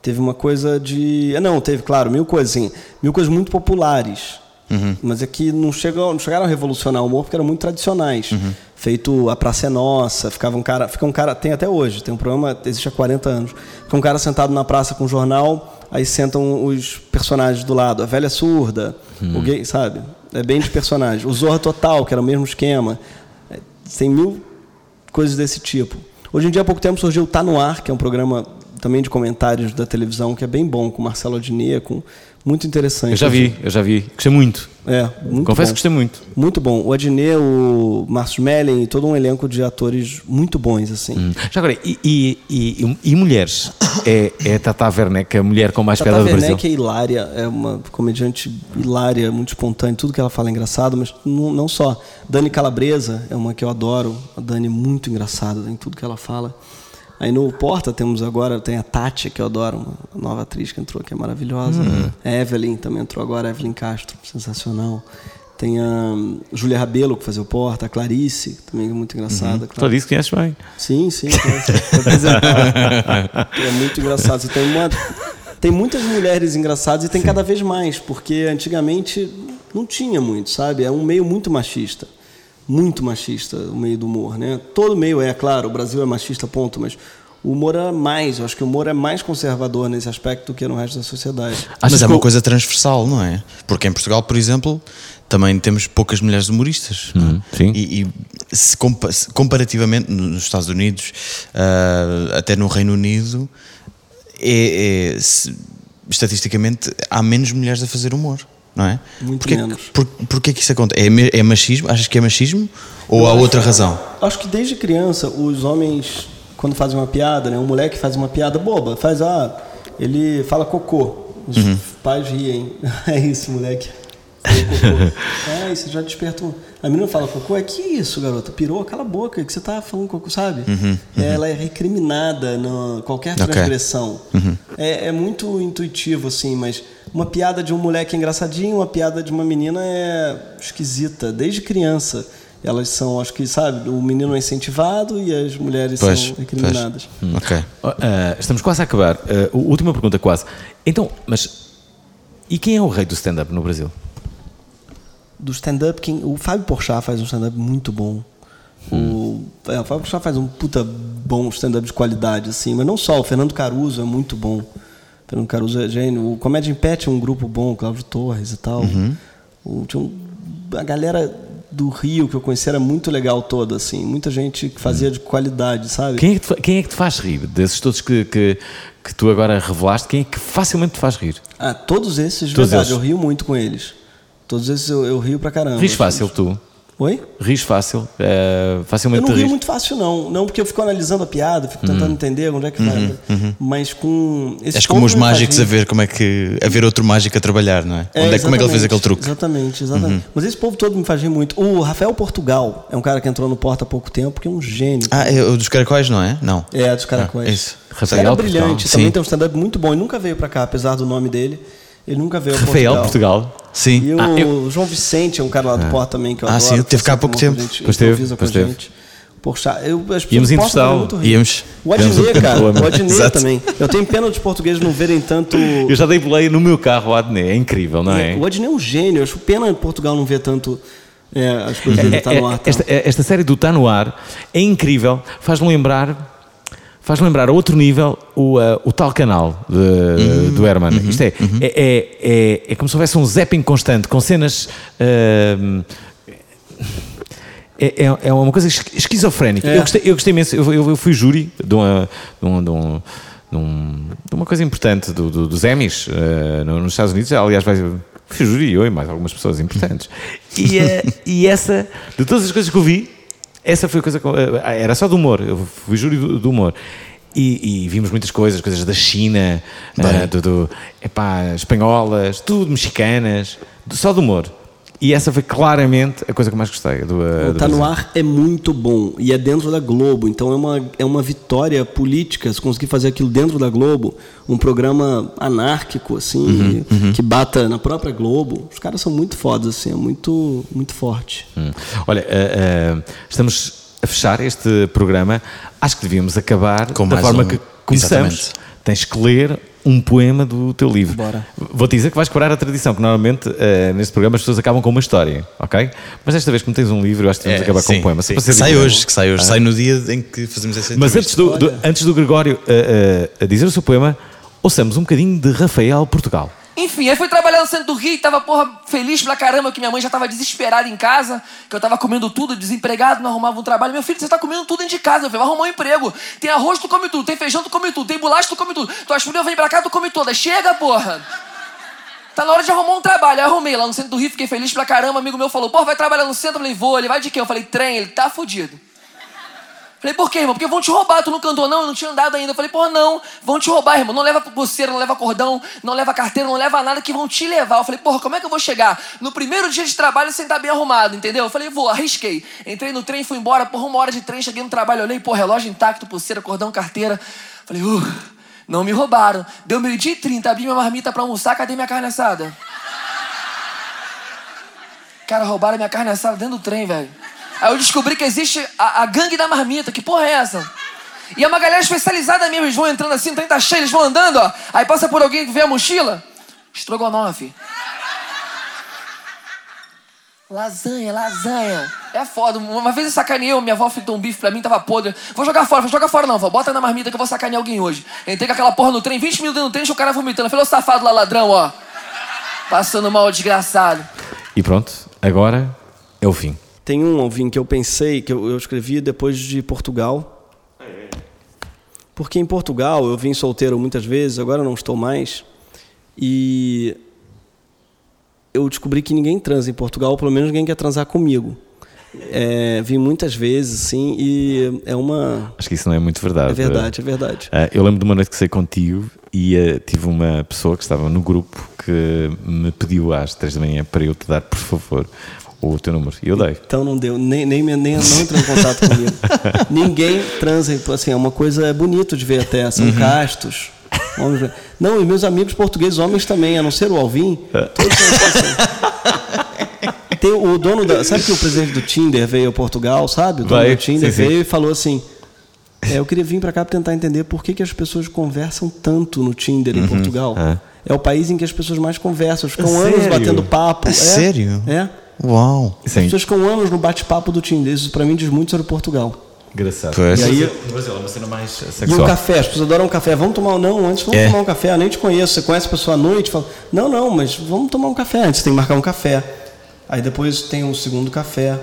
Teve uma coisa de. Não, teve, claro, mil coisas, assim. Mil coisas muito populares. Uhum. Mas é que não, chegou, não chegaram a revolucionar o humor porque eram muito tradicionais. Uhum. Feito A Praça é Nossa, ficava um cara. Fica um cara. Tem até hoje, tem um programa, existe há 40 anos. Fica um cara sentado na praça com um jornal, aí sentam os personagens do lado. A velha surda, Uhum. o gay, sabe? É bem de personagem. O Zorra Total, que era o mesmo esquema. É, Tem mil coisas desse tipo. Hoje em dia, há pouco tempo, surgiu o Tá No Ar, que é um programa também de comentários da televisão, que é bem bom, com Marcelo Adnet, com muito interessante. Eu já vi, eu já vi. Gostei muito. É, muito Confesso bom. que gostei muito. Muito bom. O Adnet, o Márcio Mellen e todo um elenco de atores muito bons, assim. Já agora, e, e, e, e mulheres? É, é Tata Werneck, a mulher com mais Tata piada do Brasil. Werneck é hilária, é uma comediante hilária, muito espontânea, tudo que ela fala é engraçado, mas não, não só. Dani Calabresa é uma que eu adoro, a Dani é muito engraçada em tudo que ela fala. Aí no Porta temos agora, tem a Tati, que eu adoro, uma nova atriz que entrou, que é maravilhosa. Uhum. A Evelyn também entrou agora, a Evelyn Castro, sensacional. Tem a Júlia Rabelo, que fazia o Porta, a Clarice, também é muito engraçada. Uhum. Que conheces bem. Sim, sim. [laughs] é muito engraçado. Você tem, uma, tem muitas mulheres engraçadas e tem cada vez mais, porque antigamente não tinha muito, sabe? É um meio muito machista. Muito machista o meio do humor, né? Todo meio é, claro, o Brasil é machista, ponto, mas o humor é mais, eu acho que o humor é mais conservador nesse aspecto do que no resto da sociedade. Mas é uma coisa transversal, não é? Porque em Portugal, por exemplo, também temos poucas mulheres humoristas. é? sim. E, e se compa- se comparativamente no- nos Estados Unidos, ah, até no Reino Unido, é, é- se- estatisticamente há menos mulheres a fazer humor. Não é? Muito Porquê, menos. Por, porquê que isso acontece? É, é machismo? Achas que é machismo? Ou há outra razão? Acho que desde criança, os homens, quando fazem uma piada, né? Um moleque faz uma piada boba, faz, ah, ele fala cocô. Os Uhum. pais riem. [laughs] É isso, moleque. Ah, [laughs] isso já desperta um... A menina fala cocô, é que isso, garota? Pirou, cala a boca, que você tá falando cocô, sabe? Uhum, uhum. Ela é recriminada na qualquer transgressão. Uhum. É, é muito intuitivo, assim, mas uma piada de um moleque é engraçadinho, uma piada de uma menina é esquisita, desde criança. Elas são, acho que, sabe, o menino é incentivado e as mulheres Pois, são recriminadas. Ok. Ah, estamos quase a acabar. Ah, u- última pergunta, quase. Então, mas. E quem é o rei do stand-up no Brasil? Do stand-up, quem- o Fábio Porchat faz um stand-up muito bom. O, é, o Fábio Porchat faz um puta bom stand-up de qualidade, assim, mas não só, o Fernando Caruso é muito bom. O Fernando Caruso é gênio. O Comédia em Pet é um grupo bom, o Cláudio Torres e tal. Uhum. O- tinha um- a galera do Rio que eu conheci era muito legal toda, assim. Muita gente que fazia de qualidade, sabe? Quem é que quem é que te faz rir? Desses todos que, que, que tu agora revelaste, quem é que facilmente te faz rir? Ah, todos esses, Todos verdade, eles. eu rio muito com eles. Todos esses eu, eu rio pra caramba. Ris fácil, tu? Oi? Ris fácil? Eu facilmente não te rio ris? muito fácil, não. Não porque eu fico analisando a piada, fico tentando Uhum. entender onde é que Uhum, vai. uhum. Mas com. esse És como os mágicos a ver como é que. a ver outro mágico a trabalhar, não é? Onde é, como é que ele fez aquele truque? Exatamente, exatamente. Uhum. Mas esse povo todo me faz rir muito. O Rafael Portugal é um cara que entrou no Porta há pouco tempo, que é um gênio. Ah, é o dos caracóis, não é? Não. É, dos caracóis. Ah, isso. Ele era brilhante, também Sim. tem um stand-up muito bom. Ele nunca veio pra cá, apesar do nome dele. Ele nunca veio a Rafael Portugal. Portugal? Sim. E o Ah, eu- João Vicente é um cara lá do Ah. Porta também que eu Ah, adoro. sim, ele teve cá há pouco tempo. a gente, Pois teve, pois teve. gente. Poxa, eu, as pessoas Íamos muito rir. Íamos. O Adnet, cara. O Adnet também. Eu tenho pena dos portugueses não verem tanto... Eu já dei play no meu carro, o Adnet. É incrível, não é? O Adnet é um gênio. Eu acho pena Portugal não ver tanto é, as coisas dele É, estar é, no ar. tá? esta, é- esta série do Tá no Ar é incrível, faz-me lembrar. Faz lembrar a outro nível o, uh, o tal canal de- Uhum, do Herman. Isto é, é, é, é, é como se houvesse um zapping constante, com cenas. uh, é, é, uma coisa esqui- esquizofrénica. É. Eu, gostei, eu gostei imenso. Eu, eu- eu fui júri de uma, de uma, de um- de um- de uma coisa importante do, do- dos Emmys uh, no- nos Estados Unidos. Aliás, vai, fui júri eu e mais algumas pessoas importantes. E, uh, e essa, de todas as coisas que eu vi, essa foi a coisa que. eu- uh, era só do humor. Eu fui júri do, humor. E, e vimos muitas coisas, coisas da China, uh, do, do, epá, espanholas, tudo mexicanas, só do humor. E essa foi claramente a coisa que eu mais gostei. Do, uh, do Tá no ar é muito bom e é dentro da Globo, então é uma, é uma vitória política se conseguir fazer aquilo dentro da Globo, um programa anárquico assim, Uhum, que bata na própria Globo. Os caras são muito fodas assim, é muito muito forte. Hum. Olha, uh, uh, estamos a fechar este programa. Acho que devíamos acabar Com da forma um. que começamos. Exatamente. Tens que ler um poema do teu livro. Bora. Vou-te dizer que vais quebrar a tradição, que normalmente uh, neste programa as pessoas acabam com uma história, ok? Mas desta vez, como tens um livro, eu acho que temos É, de acabar com sim, um poema. Sim. sai hoje, que sai hoje. Ah. Sai no dia em que fazemos essa Mas entrevista. antes do, do- antes do Gregório uh, uh, a dizer o seu poema, ouçamos um bocadinho de Rafael Portugal. Enfim, aí fui trabalhar no centro do Rio e tava, porra, feliz pra caramba que minha mãe já tava desesperada em casa, que eu tava comendo tudo, desempregado, não arrumava um trabalho. Meu filho, você tá comendo tudo dentro de casa, meu filho, vai arrumar um emprego. Tem arroz, tu come tudo, tem feijão, tu come tudo, tem bolacha, tu come tudo. Tuas filhas vêm pra cá, tu come todas. Chega, porra! Tá na hora de arrumar um trabalho. Eu arrumei lá no centro do Rio, fiquei feliz pra caramba. Um amigo meu falou, porra, vai trabalhar no centro? Eu falei, vou. Ele vai de quê? Eu falei, trem. Ele tá fudido. Falei, por quê, irmão? Porque vão te roubar, tu nunca andou, não, eu não tinha andado ainda. Eu falei, porra, não, vão te roubar, irmão. Não leva pulseira, não leva cordão, não leva carteira, não leva nada que vão te levar. Eu falei, porra, como é que eu vou chegar no primeiro dia de trabalho sem estar bem arrumado, entendeu? Eu falei, vou, arrisquei. Entrei no trem, fui embora, porra, uma hora de trem, cheguei no trabalho, olhei, pô, relógio intacto, pulseira, cordão, carteira. Falei, uh, não me roubaram. Deu meio-dia e trinta, abri minha marmita pra almoçar, cadê minha carne assada? Cara, roubaram minha carne assada dentro do trem, velho. Aí eu descobri que existe a, a gangue da marmita. Que porra é essa? E é uma galera especializada mesmo. Eles vão entrando assim, o trem tá cheio, eles vão andando, ó. Aí passa por alguém que vê a mochila. Estrogonofe. Lasanha, lasanha. É foda. Uma vez eu sacaneei, minha avó fritou um bife pra mim, tava podre. Vou jogar fora, vou jogar fora não, vó. Bota na marmita que eu vou sacanear alguém hoje. Entrei com aquela porra no trem, 20 minutos dentro do trem, o cara vomitando. Falei, ô safado lá, ladrão, ó. Passando mal, desgraçado. E pronto, agora é o fim. Tem um, Alvin, que eu pensei, que eu, eu escrevi depois de Portugal. Porque em Portugal eu vim solteiro muitas vezes, agora não estou mais. E eu descobri que ninguém transa em Portugal, pelo menos ninguém quer transar comigo. É, vim muitas vezes, sim, e é uma. Acho que isso não é muito verdade. É verdade, é verdade. Ah, eu lembro de uma noite que saí contigo e ah, tive uma pessoa que estava no grupo que me pediu às três da manhã para eu te dar, por favor, o teu número. E eu dei. Então não deu, nem, nem, nem não entrou em contato comigo. [laughs] Ninguém transa, assim, é uma coisa bonito de ver até, são castos. Homens- Não, e meus amigos portugueses, homens também, a não ser o Alvin, todos são assim. Tem o dono da. Sabe que o presidente do Tinder veio a Portugal, sabe? O dono Vai, do Tinder sim, sim. veio e falou assim. "É, eu queria vir para cá para tentar entender por que, que as pessoas conversam tanto no Tinder em Uhum, Portugal. é. É o país em que as pessoas mais conversam, ficam É anos sério? batendo papo. É sério? É. Uau. As pessoas ficam anos no bate-papo do Tinder. Isso para mim diz muito sobre Portugal. Engraçado. Pois. E aí, Mas ela é uma cena mais e o café, as pessoas adoram um café. Vamos tomar não, antes vamos É. tomar um café. Eu nem te conheço. Você conhece a pessoa à noite? Fala, não, não, mas vamos tomar um café antes. Tem que marcar um café. Aí depois tem um segundo café,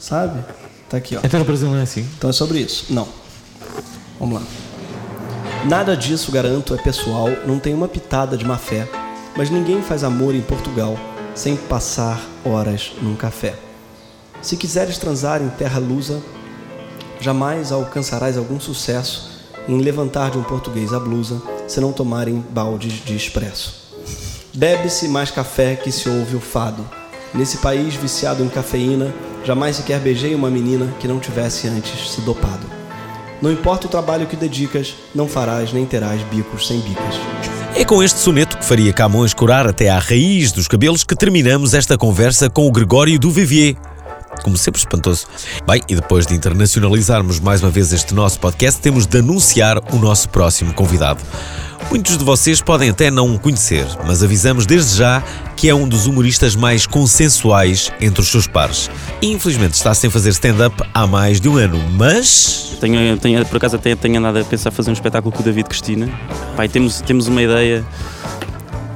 sabe? Tá aqui, ó. Então no Brasil não é assim? Então é sobre isso. Não. Vamos lá. Nada disso, garanto, é pessoal, não tem uma pitada de má fé, mas ninguém faz amor em Portugal sem passar horas num café. Se quiseres transar em terra lusa, jamais alcançarás algum sucesso em levantar de um português a blusa se não tomarem baldes de expresso. Bebe-se mais café que se ouve o fado. Nesse país viciado em cafeína, jamais sequer beijei uma menina que não tivesse antes se dopado. Não importa o trabalho que dedicas, não farás nem terás bicos sem bicas. É com este soneto faria Camões curar até à raiz dos cabelos que terminamos esta conversa com o Gregório do Vivier. Como sempre espantoso. Bem, e depois de internacionalizarmos mais uma vez este nosso podcast, temos de anunciar o nosso próximo convidado. Muitos de vocês podem até não o conhecer, mas avisamos desde já que é um dos humoristas mais consensuais entre os seus pares. Infelizmente está sem fazer stand-up há mais de um ano, mas Tenho, tenho- por acaso até tenho andado a pensar fazer um espetáculo com o David Cristina. Pai, temos, temos uma ideia.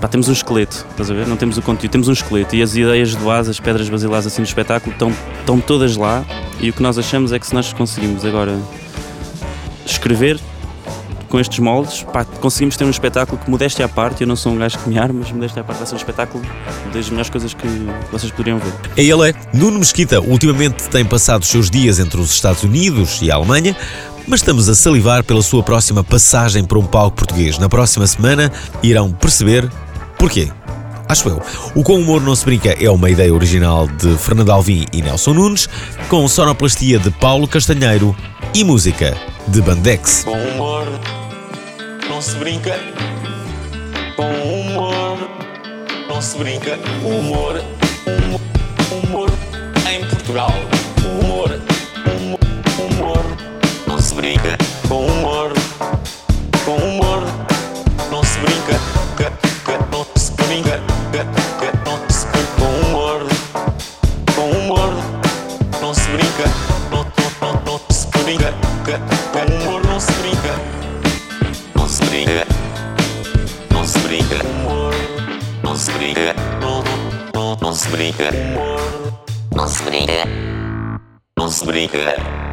Pá, temos um esqueleto, estás a ver? Não temos o conteúdo, temos um esqueleto. E as ideias do base, as pedras basilares assim do espetáculo, estão, estão todas lá. E o que nós achamos é que se nós conseguimos agora escrever com estes moldes, pá, conseguimos ter um espetáculo que, modéstia à parte, eu não sou um gajo que me arma, mas modéstia à parte vai ser um espetáculo das melhores coisas que vocês poderiam ver. É ele é. Nuno Mesquita ultimamente tem passado os seus dias entre os Estados Unidos e a Alemanha, mas estamos a salivar pela sua próxima passagem por um palco português. Na próxima semana irão perceber porquê. Acho eu. O Com Humor Não Se Brinca é uma ideia original de Fernando Alvim e Nelson Nunes, com sonoplastia de Paulo Castanheiro e música de Bandex. Com humor não se brinca. Com humor não se brinca. Humor, humor, humor em Portugal. Humor, humor, humor não se brinca. springe, om å springe. Nå springer, nå springer, nå springer, nå springer, nå springer, nå springer.